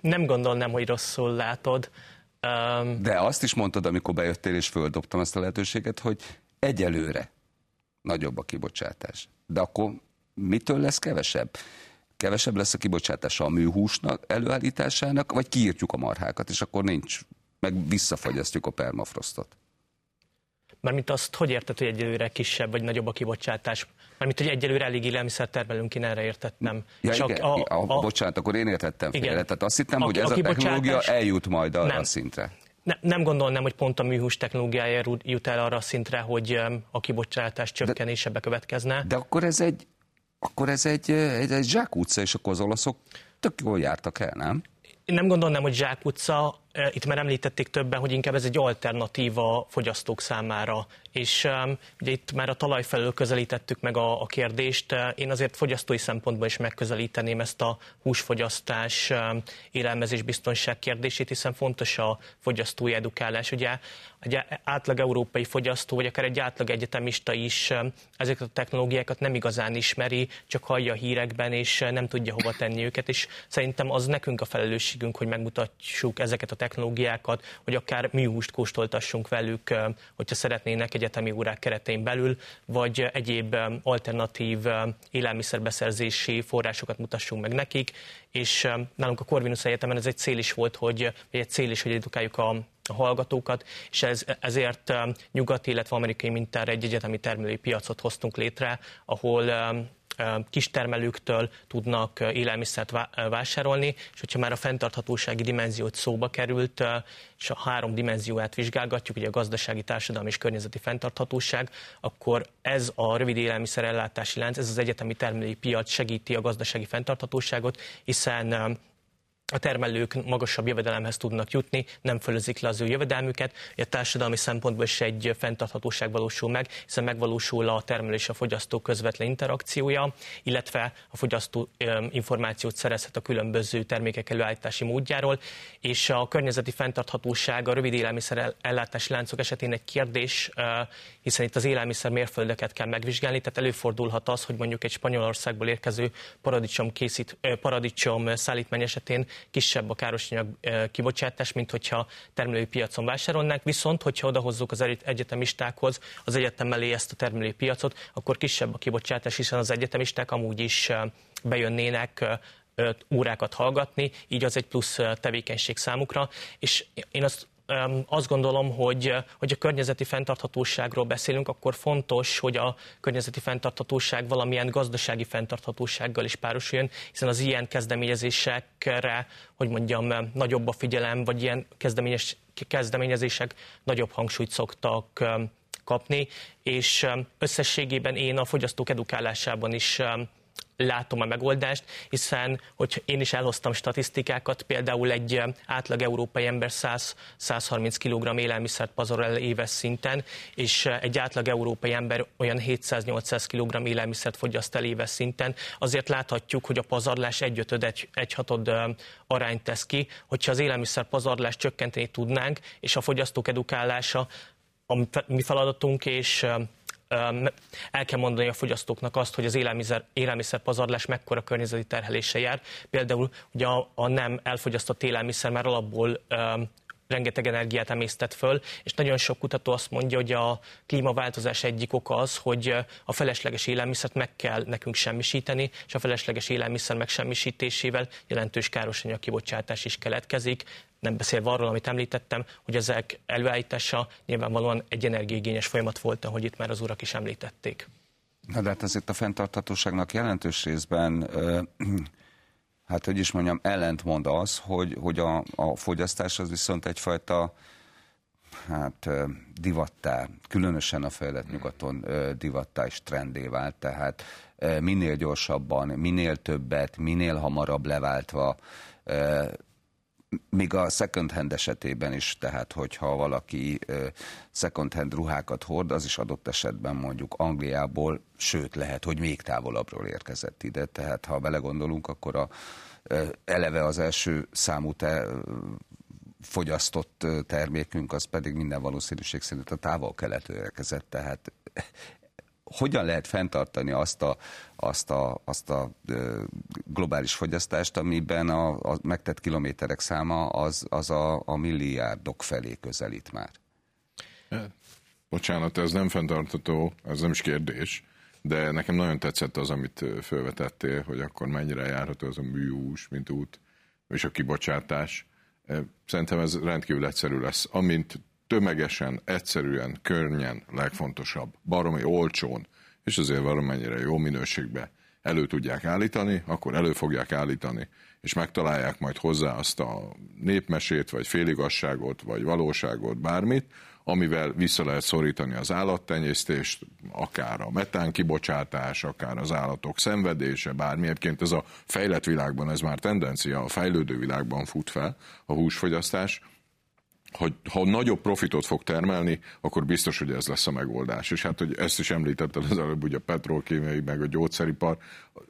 Speaker 5: Nem gondolnám, hogy rosszul látod.
Speaker 2: Um... De azt is mondtad, amikor bejöttél és földobtam ezt a lehetőséget, hogy egyelőre nagyobb a kibocsátás. De akkor mitől lesz kevesebb? Kevesebb lesz a kibocsátása a műhúsnak előállításának, vagy kiírtjuk a marhákat, és akkor nincs meg visszafagyasztjuk a permafrostot.
Speaker 5: Mármint azt, hogy érted, hogy egyelőre kisebb vagy nagyobb a kibocsátás? Mármint, hogy egyelőre elég élelmiszer termelünk, én erre értettem.
Speaker 2: Ja, Csak igen, a, a, a, bocsánat, akkor én értettem igen. félre. Tehát azt hittem, a, hogy ez a, a technológia eljut majd arra nem. a szintre.
Speaker 5: Ne, nem gondolnám, hogy pont a műhús technológiája jut el arra a szintre, hogy a kibocsátás csökkenése bekövetkezne.
Speaker 2: De akkor ez egy, akkor ez egy, egy, egy zsákutca, és akkor az olaszok tök jól jártak el, nem?
Speaker 5: Én nem gondolnám, hogy zsákutca, itt már említették többen, hogy inkább ez egy alternatíva fogyasztók számára. És um, ugye itt már a talaj felől közelítettük meg a, a kérdést. Én azért fogyasztói szempontból is megközelíteném ezt a húsfogyasztás, um, élelmezés biztonság kérdését, hiszen fontos a fogyasztói edukálás. Ugye egy átlag európai fogyasztó, vagy akár egy átlag egyetemista is um, ezeket a technológiákat nem igazán ismeri, csak hallja a hírekben, és uh, nem tudja hova tenni őket, és szerintem az nekünk a felelősségünk, hogy megmutassuk ezeket a technológiákat, hogy akár műhúst kóstoltassunk velük, hogyha szeretnének egyetemi órák keretein belül, vagy egyéb alternatív élelmiszerbeszerzési forrásokat mutassunk meg nekik, és nálunk a Corvinus Egyetemen ez egy cél is volt, hogy, vagy egy cél is, hogy edukáljuk a a hallgatókat, és ez, ezért nyugati, illetve amerikai mintára egy egyetemi termelői piacot hoztunk létre, ahol kistermelőktől tudnak élelmiszert vásárolni, és hogyha már a fenntarthatósági dimenziót szóba került, és a három dimenzióját vizsgálgatjuk, ugye a gazdasági, társadalmi és környezeti fenntarthatóság, akkor ez a rövid élelmiszerellátási lánc, ez az egyetemi termelői piac segíti a gazdasági fenntarthatóságot, hiszen a termelők magasabb jövedelemhez tudnak jutni, nem fölözik le az ő jövedelmüket. A társadalmi szempontból is egy fenntarthatóság valósul meg, hiszen megvalósul a termelő és a fogyasztó közvetlen interakciója, illetve a fogyasztó információt szerezhet a különböző termékek előállítási módjáról, és a környezeti fenntarthatóság a rövid élelmiszer ellátási láncok esetén egy kérdés, hiszen itt az élelmiszer mérföldeket kell megvizsgálni, tehát előfordulhat az, hogy mondjuk egy Spanyolországból érkező paradicsom, készít, paradicsom szállítmány esetén kisebb a károsanyag kibocsátás, mint hogyha termelői piacon vásárolnák, viszont hogyha odahozzuk az egyetemistákhoz az egyetem mellé ezt a termelői piacot, akkor kisebb a kibocsátás, hiszen az egyetemisták amúgy is bejönnének órákat hallgatni, így az egy plusz tevékenység számukra, és én azt azt gondolom, hogy, hogy a környezeti fenntarthatóságról beszélünk, akkor fontos, hogy a környezeti fenntarthatóság valamilyen gazdasági fenntarthatósággal is párosuljon, hiszen az ilyen kezdeményezésekre, hogy mondjam, nagyobb a figyelem, vagy ilyen kezdeményes, kezdeményezések nagyobb hangsúlyt szoktak kapni, és összességében én a fogyasztók edukálásában is látom a megoldást, hiszen hogy én is elhoztam statisztikákat, például egy átlag európai ember 100-130 kg élelmiszert pazarol el éves szinten, és egy átlag európai ember olyan 700-800 kg élelmiszert fogyaszt el éves szinten. Azért láthatjuk, hogy a pazarlás egyötöd, egy, egyhatod arányt tesz ki. Hogyha az élelmiszer pazarlást csökkenteni tudnánk, és a fogyasztók edukálása a mi feladatunk, és el kell mondani a fogyasztóknak azt, hogy az élelmiszer, élelmiszer pazarlás mekkora környezeti terhelése jár. Például ugye a, a nem elfogyasztott élelmiszer már alapból rengeteg energiát emésztett föl, és nagyon sok kutató azt mondja, hogy a klímaváltozás egyik oka az, hogy a felesleges élelmiszert meg kell nekünk semmisíteni, és a felesleges élelmiszer megsemmisítésével jelentős károsanyag kibocsátás is keletkezik, nem beszélve arról, amit említettem, hogy ezek előállítása nyilvánvalóan egy energiaigényes folyamat volt, ahogy itt már az urak is említették.
Speaker 2: Na de hát azért a fenntarthatóságnak jelentős részben hát hogy is mondjam, ellentmond az, hogy, hogy a, a fogyasztás az viszont egyfajta hát divattá, különösen a fejlett nyugaton divattá és trendé vált, tehát minél gyorsabban, minél többet, minél hamarabb leváltva, még a second hand esetében is, tehát hogyha valaki second hand ruhákat hord, az is adott esetben mondjuk Angliából, sőt lehet, hogy még távolabbról érkezett ide, tehát ha belegondolunk, akkor a, eleve az első számú te, fogyasztott termékünk, az pedig minden valószínűség szerint a távol-keletről érkezett, tehát hogyan lehet fenntartani azt a, azt a, azt a globális fogyasztást, amiben a, a megtett kilométerek száma az, az a, a milliárdok felé közelít már?
Speaker 3: Bocsánat, ez nem fenntartató, ez nem is kérdés, de nekem nagyon tetszett az, amit felvetettél, hogy akkor mennyire járható az a műhús, mint út, és a kibocsátás. Szerintem ez rendkívül egyszerű lesz. Amint tömegesen, egyszerűen, környen, legfontosabb, baromi olcsón, és azért valamennyire jó minőségbe elő tudják állítani, akkor elő fogják állítani, és megtalálják majd hozzá azt a népmesét, vagy féligasságot, vagy valóságot, bármit, amivel vissza lehet szorítani az állattenyésztést, akár a metán kibocsátás, akár az állatok szenvedése, bármi. Egyébként ez a fejlett világban, ez már tendencia, a fejlődő világban fut fel a húsfogyasztás, hogy ha nagyobb profitot fog termelni, akkor biztos, hogy ez lesz a megoldás. És hát, hogy ezt is említetted az előbb, ugye a petrolkémiai, meg a gyógyszeripar.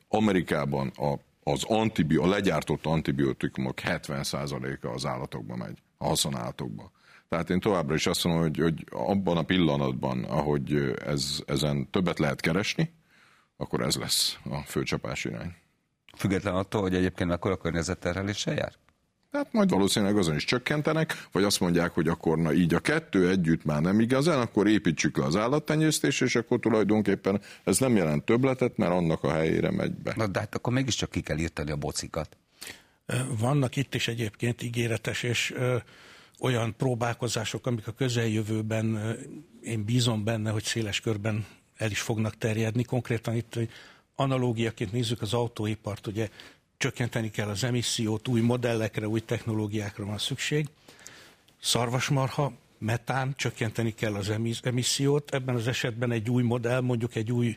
Speaker 3: Amerikában a, az antibi, a legyártott antibiotikumok 70%-a az állatokba megy, a haszonállatokba. Tehát én továbbra is azt mondom, hogy, hogy abban a pillanatban, ahogy ez, ezen többet lehet keresni, akkor ez lesz a főcsapás irány.
Speaker 2: Független attól, hogy egyébként mekkora környezetterheléssel jár?
Speaker 3: Hát majd valószínűleg azon is csökkentenek, vagy azt mondják, hogy akkor na így a kettő együtt már nem igazán, akkor építsük le az állattenyésztés, és akkor tulajdonképpen ez nem jelent többletet, mert annak a helyére megy be.
Speaker 2: Na de hát akkor mégiscsak ki kell írtani a bocikat.
Speaker 4: Vannak itt is egyébként ígéretes és ö, olyan próbálkozások, amik a közeljövőben, ö, én bízom benne, hogy széles körben el is fognak terjedni. Konkrétan itt analógiaként nézzük az autóipart, ugye csökkenteni kell az emissziót, új modellekre, új technológiákra van szükség. Szarvasmarha, metán, csökkenteni kell az emissziót. Ebben az esetben egy új modell, mondjuk egy új,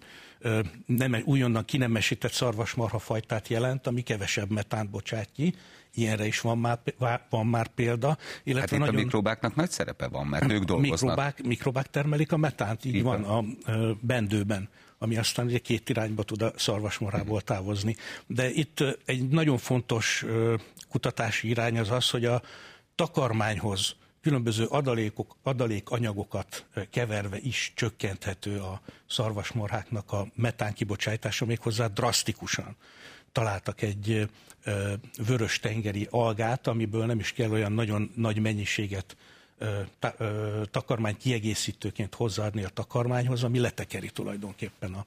Speaker 4: nem, újonnan kinemesített szarvasmarha fajtát jelent, ami kevesebb metánt bocsát ki. Ilyenre is van már, van már példa.
Speaker 2: Illetve hát itt nagyon... a mikrobáknak nagy szerepe van, mert ők dolgoznak.
Speaker 4: Mikrobák, mikrobák termelik a metánt, így, így van, van a bendőben ami aztán ugye két irányba tud a szarvasmarából távozni. De itt egy nagyon fontos kutatási irány az az, hogy a takarmányhoz különböző adalékok, adalékanyagokat keverve is csökkenthető a szarvasmarháknak a metán kibocsátása méghozzá drasztikusan. Találtak egy vörös tengeri algát, amiből nem is kell olyan nagyon nagy mennyiséget takarmány kiegészítőként hozzáadni a takarmányhoz, ami letekeri tulajdonképpen a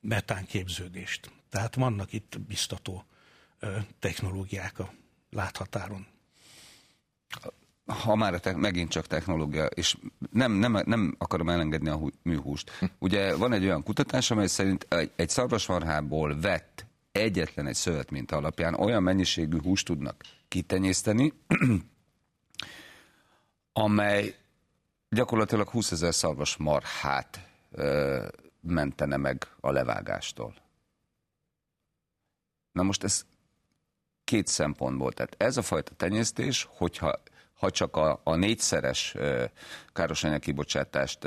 Speaker 4: metán képződést. Tehát vannak itt biztató technológiák a láthatáron.
Speaker 2: Ha már te, megint csak technológia, és nem, nem, nem akarom elengedni a műhúst. Ugye van egy olyan kutatás, amely szerint egy, egy szarvasmarhából vett egyetlen egy szövetminta alapján olyan mennyiségű húst tudnak kitenyészteni, amely gyakorlatilag 20 ezer szarvas marhát ö, mentene meg a levágástól. Na most ez két szempontból. Tehát ez a fajta tenyésztés, hogyha ha csak a, a négyszeres ö, károsanyag kibocsátást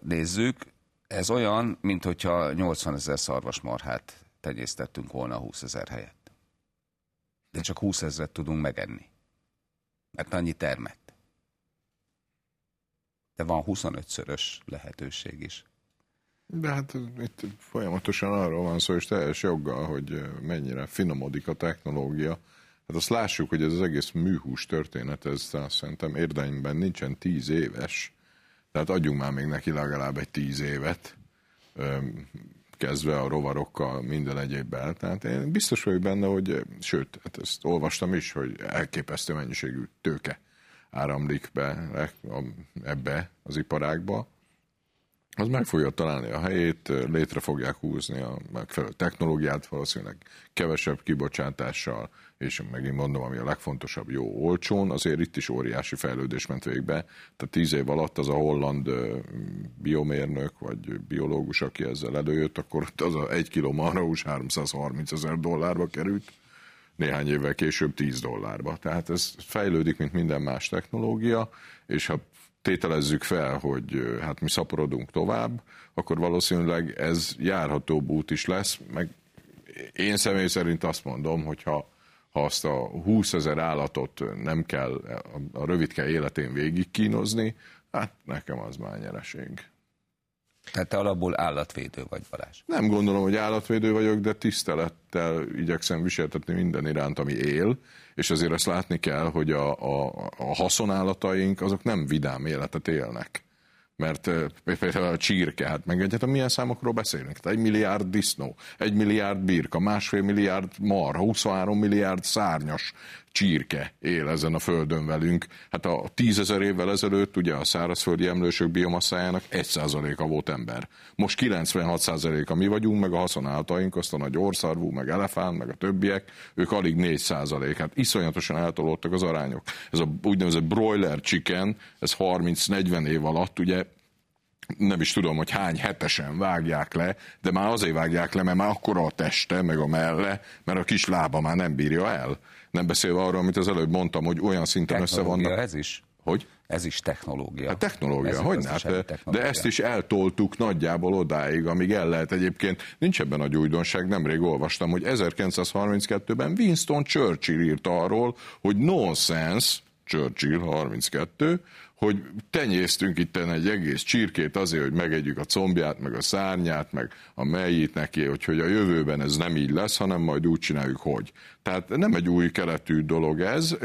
Speaker 2: nézzük, ez olyan, mint hogyha 80 ezer szarvasmarhát tenyésztettünk volna 20 ezer helyett. De csak 20 ezeret tudunk megenni mert annyi termett. De van 25-szörös lehetőség is.
Speaker 3: De hát itt folyamatosan arról van szó, és teljes joggal, hogy mennyire finomodik a technológia. Hát azt lássuk, hogy ez az egész műhús történet, ez szerintem érdeimben nincsen tíz éves. Tehát adjunk már még neki legalább egy tíz évet, kezdve a rovarokkal, minden egyébben. Tehát én biztos vagyok benne, hogy, sőt, hát ezt olvastam is, hogy elképesztő mennyiségű tőke áramlik be ebbe az iparágba, az meg fogja találni a helyét, létre fogják húzni a megfelelő technológiát, valószínűleg kevesebb kibocsátással, és megint mondom, ami a legfontosabb, jó olcsón, azért itt is óriási fejlődés ment végbe. Tehát tíz év alatt az a holland biomérnök vagy biológus, aki ezzel előjött, akkor az a egy kiló marhaús 330 ezer dollárba került, néhány évvel később 10 dollárba. Tehát ez fejlődik, mint minden más technológia, és ha tételezzük fel, hogy hát mi szaporodunk tovább, akkor valószínűleg ez járható út is lesz, meg én személy szerint azt mondom, hogy ha, ha azt a 20 ezer állatot nem kell a rövidke életén végig kínozni, hát nekem az már nyereség.
Speaker 2: Tehát te alapból állatvédő vagy, Balázs?
Speaker 3: Nem gondolom, hogy állatvédő vagyok, de tisztelettel igyekszem viseltetni minden iránt, ami él, és azért azt látni kell, hogy a, a, a haszonállataink azok nem vidám életet élnek. Mert például a csírke, hát meg egyáltalán milyen számokról beszélünk? Tehát egy milliárd disznó, egy milliárd birka, másfél milliárd marha, 23 milliárd szárnyas csírke él ezen a földön velünk. Hát a tízezer évvel ezelőtt ugye a szárazföldi emlősök biomasszájának 1%-a volt ember. Most 96%-a mi vagyunk, meg a haszonáltaink, azt a nagy orszarvú, meg elefánt, meg a többiek, ők alig 4%. Hát iszonyatosan eltolódtak az arányok. Ez a úgynevezett broiler chicken, ez 30-40 év alatt ugye nem is tudom, hogy hány hetesen vágják le, de már azért vágják le, mert már akkora a teste, meg a melle, mert a kis lába már nem bírja el. Nem beszélve arról, amit az előbb mondtam, hogy olyan szinten össze vannak.
Speaker 2: ez is.
Speaker 3: Hogy?
Speaker 2: Ez is technológia.
Speaker 3: Hát technológia, hogy hát, technológia. De ezt is eltoltuk nagyjából odáig, amíg el lehet egyébként. Nincs ebben nagy újdonság, nemrég olvastam, hogy 1932-ben Winston Churchill írt arról, hogy nonsense, Churchill 32, hogy tenyésztünk itt egy egész csirkét azért, hogy megegyük a combját, meg a szárnyát, meg a melyit neki, hogy, hogy a jövőben ez nem így lesz, hanem majd úgy csináljuk, hogy. Tehát nem egy új keletű dolog ez.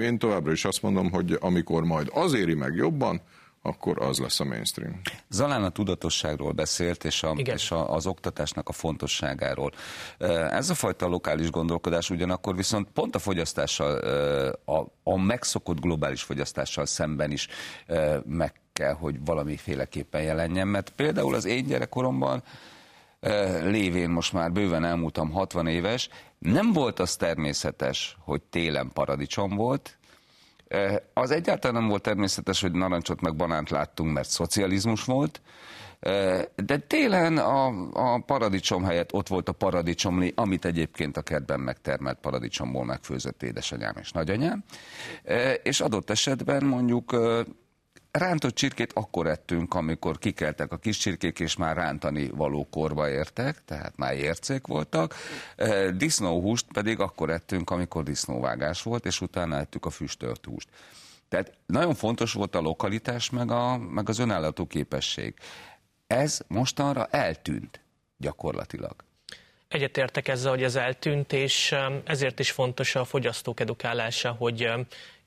Speaker 3: Én továbbra is azt mondom, hogy amikor majd az éri meg jobban, akkor az lesz a mainstream.
Speaker 2: Zalán a tudatosságról beszélt, és, a, és a, az oktatásnak a fontosságáról. Ez a fajta lokális gondolkodás ugyanakkor viszont pont a fogyasztással, a, a megszokott globális fogyasztással szemben is meg kell, hogy valamiféleképpen jelenjen, mert például az én gyerekkoromban lévén most már bőven elmúltam 60 éves, nem volt az természetes, hogy télen paradicsom volt, az egyáltalán nem volt természetes, hogy narancsot meg banánt láttunk, mert szocializmus volt, de télen a, a paradicsom helyett ott volt a paradicsomli, amit egyébként a kertben megtermelt paradicsomból megfőzött édesanyám és nagyanyám, és adott esetben mondjuk Rántott csirkét akkor ettünk, amikor kikeltek a kis csirkék, és már rántani való korba értek, tehát már ércék voltak. Disznóhúst pedig akkor ettünk, amikor disznóvágás volt, és utána ettük a füstölt húst. Tehát nagyon fontos volt a lokalitás, meg, a, meg az önállátó képesség. Ez mostanra eltűnt gyakorlatilag.
Speaker 5: Egyetértek ezzel, hogy ez eltűnt, és ezért is fontos a fogyasztók edukálása, hogy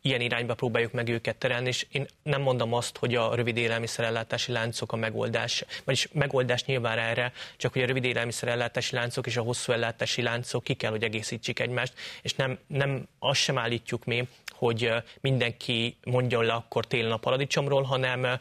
Speaker 5: ilyen irányba próbáljuk meg őket terelni, és én nem mondom azt, hogy a rövid élelmiszerellátási láncok a megoldás, vagyis megoldás nyilván erre, csak hogy a rövid élelmiszerellátási láncok és a hosszú ellátási láncok ki kell, hogy egészítsék egymást, és nem, nem azt sem állítjuk mi, hogy mindenki mondjon le akkor télen a paradicsomról, hanem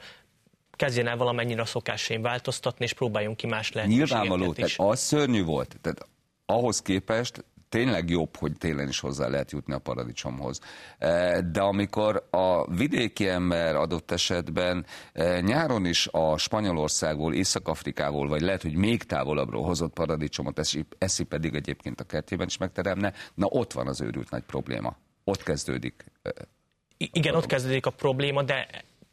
Speaker 5: kezdjen el valamennyire a szokásain változtatni, és próbáljunk ki más lehetőségeket
Speaker 2: Nyilvánvaló,
Speaker 5: is.
Speaker 2: tehát az szörnyű volt. Tehát ahhoz képest tényleg jobb, hogy télen is hozzá lehet jutni a paradicsomhoz. E, de amikor a vidéki ember adott esetben e, nyáron is a Spanyolországból, Észak-Afrikából, vagy lehet, hogy még távolabbról hozott paradicsomot, eszi, eszi pedig egyébként a kertjében is megteremne, na ott van az őrült nagy probléma. Ott kezdődik. E,
Speaker 5: igen, ott kezdődik a probléma, de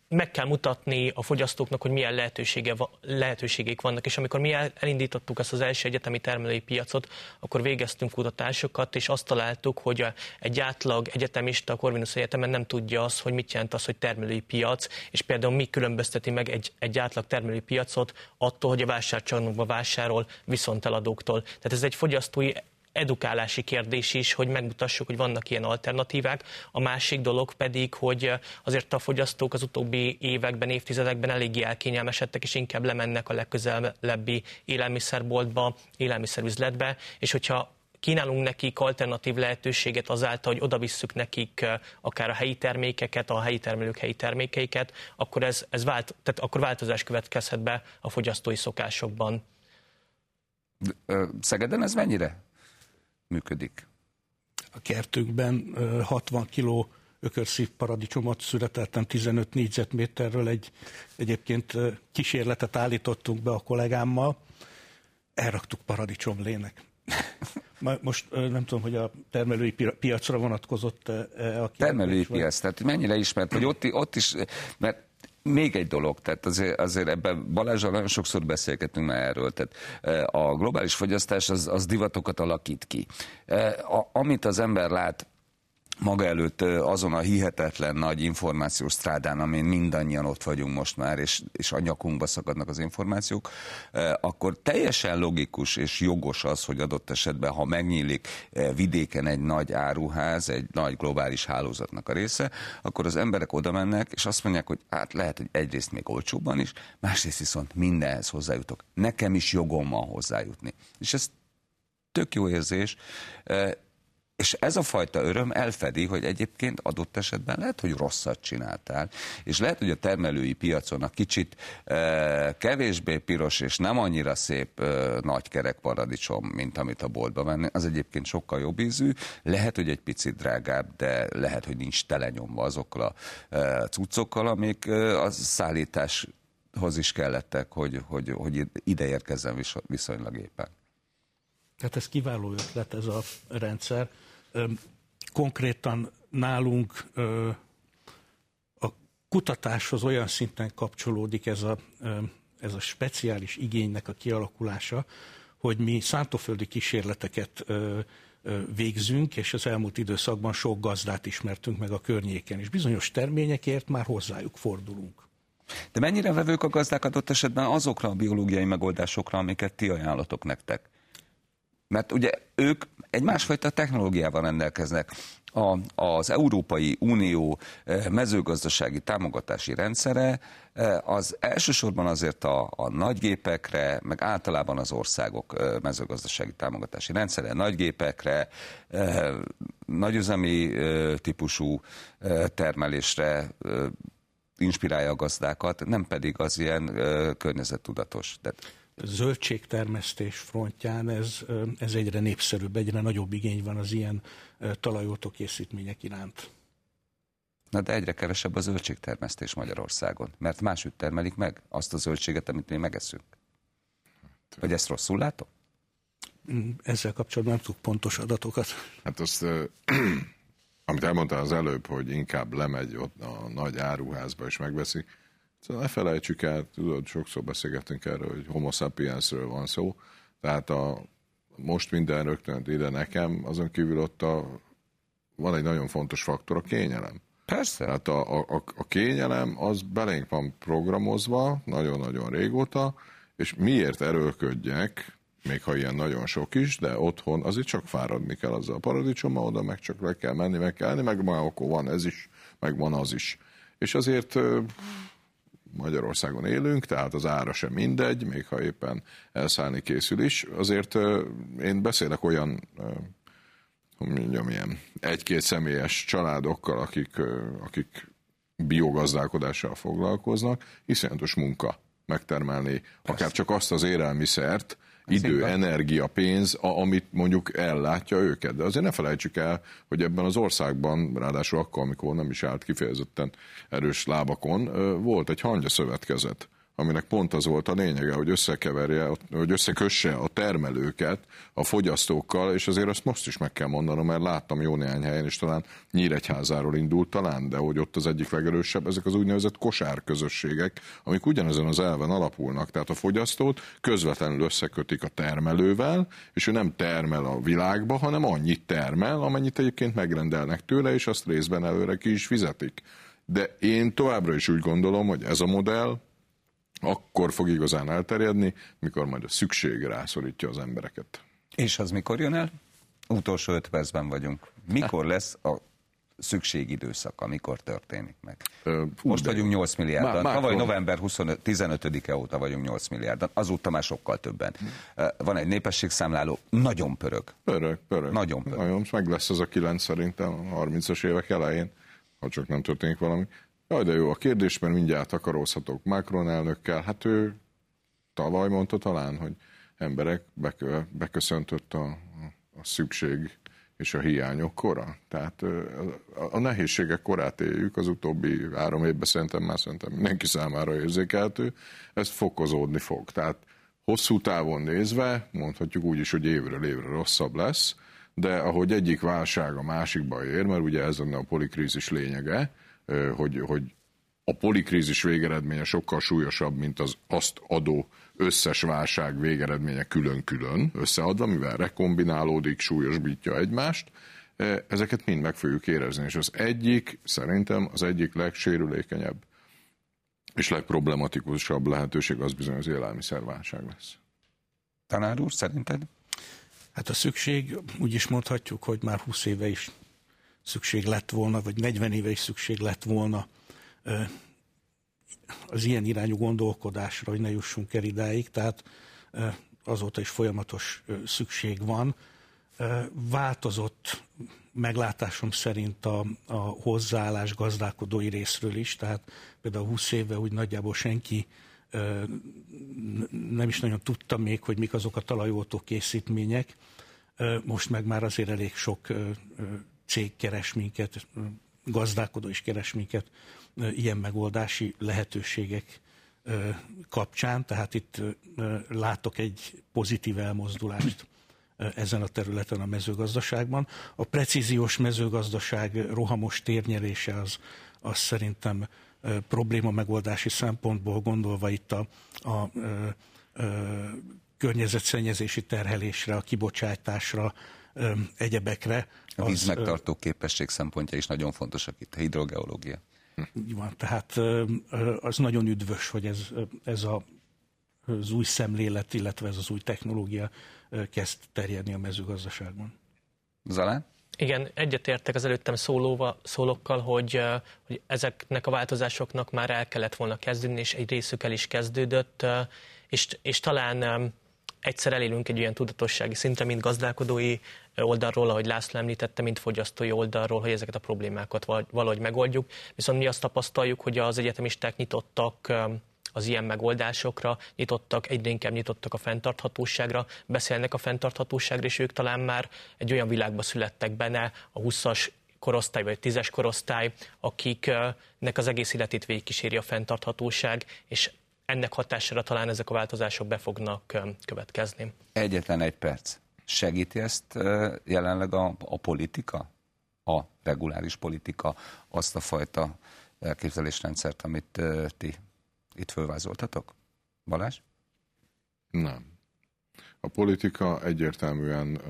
Speaker 5: meg kell mutatni a fogyasztóknak, hogy milyen lehetősége, lehetőségek vannak, és amikor mi elindítottuk ezt az első egyetemi termelői piacot, akkor végeztünk kutatásokat, és azt találtuk, hogy egy átlag egyetemista a Corvinus Egyetemen nem tudja azt, hogy mit jelent az, hogy termelői piac, és például mi különbözteti meg egy, egy átlag termelői piacot attól, hogy a vásárcsarnokba vásárol viszonteladóktól. Tehát ez egy fogyasztói edukálási kérdés is, hogy megmutassuk, hogy vannak ilyen alternatívák. A másik dolog pedig, hogy azért a fogyasztók az utóbbi években, évtizedekben eléggé elkényelmesedtek, és inkább lemennek a legközelebbi élelmiszerboltba, élelmiszerüzletbe, és hogyha kínálunk nekik alternatív lehetőséget azáltal, hogy oda visszük nekik akár a helyi termékeket, a helyi termelők helyi termékeiket, akkor, ez, ez vált, tehát akkor változás következhet be a fogyasztói szokásokban.
Speaker 2: Szegeden ez mennyire működik?
Speaker 4: A kertünkben 60 kiló ökörszív paradicsomot születettem 15 négyzetméterről egy egyébként kísérletet állítottunk be a kollégámmal, elraktuk paradicsomlének. Most nem tudom, hogy a termelői piacra vonatkozott a
Speaker 2: Termelői piac, tehát mennyire ismert, hogy ott, ott is, mert még egy dolog, tehát azért, azért ebben Balázsral nagyon sokszor beszélgetünk már erről, tehát e, a globális fogyasztás az, az divatokat alakít ki. E, a, amit az ember lát maga előtt azon a hihetetlen nagy információs strádán, amin mindannyian ott vagyunk most már, és, és a nyakunkba szakadnak az információk, akkor teljesen logikus és jogos az, hogy adott esetben, ha megnyílik vidéken egy nagy áruház, egy nagy globális hálózatnak a része, akkor az emberek oda mennek, és azt mondják, hogy hát lehet, hogy egyrészt még olcsóbban is, másrészt viszont mindenhez hozzájutok. Nekem is jogom van hozzájutni. És ez tök jó érzés, és ez a fajta öröm elfedi, hogy egyébként adott esetben lehet, hogy rosszat csináltál, és lehet, hogy a termelői piacon a kicsit e, kevésbé piros és nem annyira szép e, nagy kerek paradicsom, mint amit a boltba venni, az egyébként sokkal jobb ízű, lehet, hogy egy picit drágább, de lehet, hogy nincs telenyomva azokkal a e, cuccokkal, amik e, a szállításhoz is kellettek, hogy, hogy, hogy ide érkezzen viszonylag éppen.
Speaker 4: Tehát ez kiváló ötlet, ez a rendszer konkrétan nálunk a kutatáshoz olyan szinten kapcsolódik ez a, ez a speciális igénynek a kialakulása, hogy mi szántóföldi kísérleteket végzünk, és az elmúlt időszakban sok gazdát ismertünk meg a környéken, és bizonyos terményekért már hozzájuk fordulunk.
Speaker 2: De mennyire vevők a gazdák adott esetben azokra a biológiai megoldásokra, amiket ti ajánlatok nektek? Mert ugye ők egy másfajta technológiával rendelkeznek. A, az Európai Unió eh, mezőgazdasági támogatási rendszere eh, az elsősorban azért a, a nagygépekre, meg általában az országok eh, mezőgazdasági támogatási rendszere, nagygépekre, nagyüzemi típusú termelésre inspirálja a gazdákat, nem pedig az ilyen környezettudatos. Tehát
Speaker 4: zöldségtermesztés frontján ez, ez egyre népszerűbb, egyre nagyobb igény van az ilyen talajoltó készítmények iránt.
Speaker 2: Na de egyre kevesebb a zöldségtermesztés Magyarországon, mert máshogy termelik meg azt a zöldséget, amit mi megeszünk. Vagy ezt rosszul látom?
Speaker 4: Mm, ezzel kapcsolatban nem tudok pontos adatokat.
Speaker 3: Hát azt, amit elmondtál az előbb, hogy inkább lemegy ott a nagy áruházba és megveszi, szóval ne felejtsük el, tudod, sokszor beszélgetünk erről, hogy homo sapiensről van szó, tehát a, most minden rögtön ide nekem, azon kívül ott a, van egy nagyon fontos faktor, a kényelem.
Speaker 2: Persze.
Speaker 3: Tehát a, a, a kényelem az belénk van programozva nagyon-nagyon régóta, és miért erőlködjek, még ha ilyen nagyon sok is, de otthon azért csak fáradni kell azzal a paradicsommal, oda meg csak le kell menni, meg kell menni, meg már akkor van ez is, meg van az is. És azért Magyarországon élünk, tehát az ára sem mindegy, még ha éppen elszállni készül is. Azért én beszélek olyan mondjam, ilyen egy-két személyes családokkal, akik, akik biogazdálkodással foglalkoznak, iszonyatos munka megtermelni Persze. akár csak azt az élelmiszert, idő, energia, pénz, amit mondjuk ellátja őket. De azért ne felejtsük el, hogy ebben az országban, ráadásul akkor, amikor nem is állt kifejezetten erős lábakon, volt egy hangya szövetkezet aminek pont az volt a lényege, hogy összekeverje, hogy összekösse a termelőket a fogyasztókkal, és azért azt most is meg kell mondanom, mert láttam jó néhány helyen, és talán Nyíregyházáról indult talán, de hogy ott az egyik legerősebb, ezek az úgynevezett kosárközösségek, amik ugyanezen az elven alapulnak. Tehát a fogyasztót közvetlenül összekötik a termelővel, és ő nem termel a világba, hanem annyit termel, amennyit egyébként megrendelnek tőle, és azt részben előre ki is fizetik. De én továbbra is úgy gondolom, hogy ez a modell akkor fog igazán elterjedni, mikor majd a szükség rászorítja az embereket.
Speaker 2: És az mikor jön el? Utolsó öt percben vagyunk. Mikor lesz a szükség időszaka, mikor történik meg? Ö, Most vagyunk 8 milliárdan. Má, Tavaly november 15-e óta vagyunk 8 milliárdan, azóta már sokkal többen. Van egy népességszámláló, nagyon pörög.
Speaker 3: Pörög, pörög.
Speaker 2: Nagyon pörög. Nagyon,
Speaker 3: meg lesz az a 9 szerintem a 30-as évek elején, ha csak nem történik valami. Jaj, de jó a kérdés, mert mindjárt akarózhatok Macron elnökkel. Hát ő tavaly mondta talán, hogy emberek bekö, beköszöntött a, a szükség és a hiányok kora. Tehát a, a nehézségek korát éljük, az utóbbi három évben szerintem már szerintem mindenki számára érzékeltő, ez fokozódni fog. Tehát hosszú távon nézve, mondhatjuk úgy is, hogy évről évre rosszabb lesz, de ahogy egyik válság a másikba ér, mert ugye ez lenne a polikrízis lényege, hogy, hogy a polikrízis végeredménye sokkal súlyosabb, mint az azt adó összes válság végeredménye külön-külön összeadva, mivel rekombinálódik, súlyosbítja egymást, ezeket mind meg fogjuk érezni. És az egyik, szerintem az egyik legsérülékenyebb és legproblematikusabb lehetőség az bizony az élelmiszerválság lesz.
Speaker 2: Tanár úr, szerinted?
Speaker 4: Hát a szükség, úgy is mondhatjuk, hogy már 20 éve is szükség lett volna, vagy 40 éve is szükség lett volna az ilyen irányú gondolkodásra, hogy ne jussunk el idáig, tehát azóta is folyamatos szükség van. Változott meglátásom szerint a, a hozzáállás gazdálkodói részről is, tehát például 20 éve úgy nagyjából senki nem is nagyon tudta még, hogy mik azok a talajoltó készítmények. Most meg már azért elég sok cég keres minket, gazdálkodó is keres minket ilyen megoldási lehetőségek kapcsán, tehát itt látok egy pozitív elmozdulást ezen a területen a mezőgazdaságban. A precíziós mezőgazdaság rohamos térnyelése az, az szerintem probléma megoldási szempontból gondolva itt a, a, a, a környezetszennyezési terhelésre, a kibocsátásra, egyebekre.
Speaker 2: A vízmegtartó képesség szempontja is nagyon fontosak itt, a hidrogeológia.
Speaker 4: Így van, tehát az nagyon üdvös, hogy ez, ez a, az új szemlélet, illetve ez az új technológia kezd terjedni a mezőgazdaságban.
Speaker 2: Zalán?
Speaker 5: Igen, egyetértek az előttem szólóva, szólókkal, hogy, hogy ezeknek a változásoknak már el kellett volna kezdődni, és egy részük el is kezdődött, és, és talán egyszer elélünk egy olyan tudatossági szintre, mint gazdálkodói oldalról, ahogy László említette, mint fogyasztói oldalról, hogy ezeket a problémákat valahogy megoldjuk. Viszont mi azt tapasztaljuk, hogy az egyetemisták nyitottak az ilyen megoldásokra, nyitottak, egyre inkább nyitottak a fenntarthatóságra, beszélnek a fenntarthatóságra, és ők talán már egy olyan világba születtek benne, a 20-as korosztály vagy tízes korosztály, akiknek az egész életét végigkíséri a fenntarthatóság, és ennek hatására talán ezek a változások be fognak következni.
Speaker 2: Egyetlen egy perc. Segíti ezt jelenleg a, a politika? A reguláris politika, azt a fajta elképzelésrendszert, amit ti itt fölvázoltatok? Balázs?
Speaker 3: Nem. A politika egyértelműen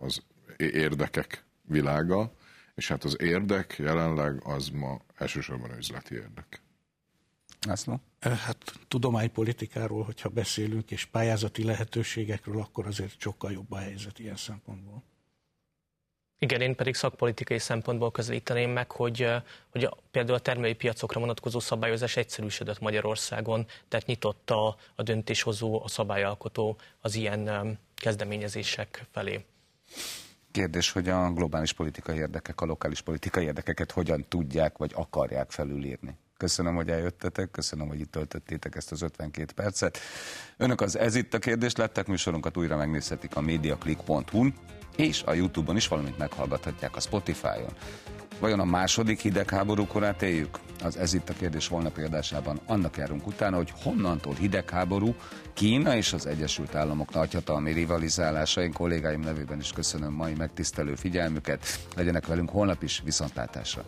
Speaker 3: az érdekek világa, és hát az érdek jelenleg az ma elsősorban üzleti érdek.
Speaker 2: László?
Speaker 4: Hát tudománypolitikáról, hogyha beszélünk, és pályázati lehetőségekről, akkor azért sokkal jobb a helyzet ilyen szempontból.
Speaker 5: Igen, én pedig szakpolitikai szempontból közelíteném meg, hogy, hogy a, például a termelői piacokra vonatkozó szabályozás egyszerűsödött Magyarországon, tehát nyitott a, a döntéshozó, a szabályalkotó az ilyen kezdeményezések felé.
Speaker 2: Kérdés, hogy a globális politikai érdekek, a lokális politikai érdekeket hogyan tudják vagy akarják felülírni. Köszönöm, hogy eljöttetek, köszönöm, hogy itt töltöttétek ezt az 52 percet. Önök az Ez itt a kérdés lettek, műsorunkat újra megnézhetik a mediaclick.hu-n, és a Youtube-on is, valamint meghallgathatják a Spotify-on. Vajon a második hidegháború korát éljük? Az Ez itt a kérdés volna példásában annak járunk utána, hogy honnantól hidegháború Kína és az Egyesült Államok nagyhatalmi rivalizálása. Én kollégáim nevében is köszönöm mai megtisztelő figyelmüket. Legyenek velünk holnap is, viszontlátásra!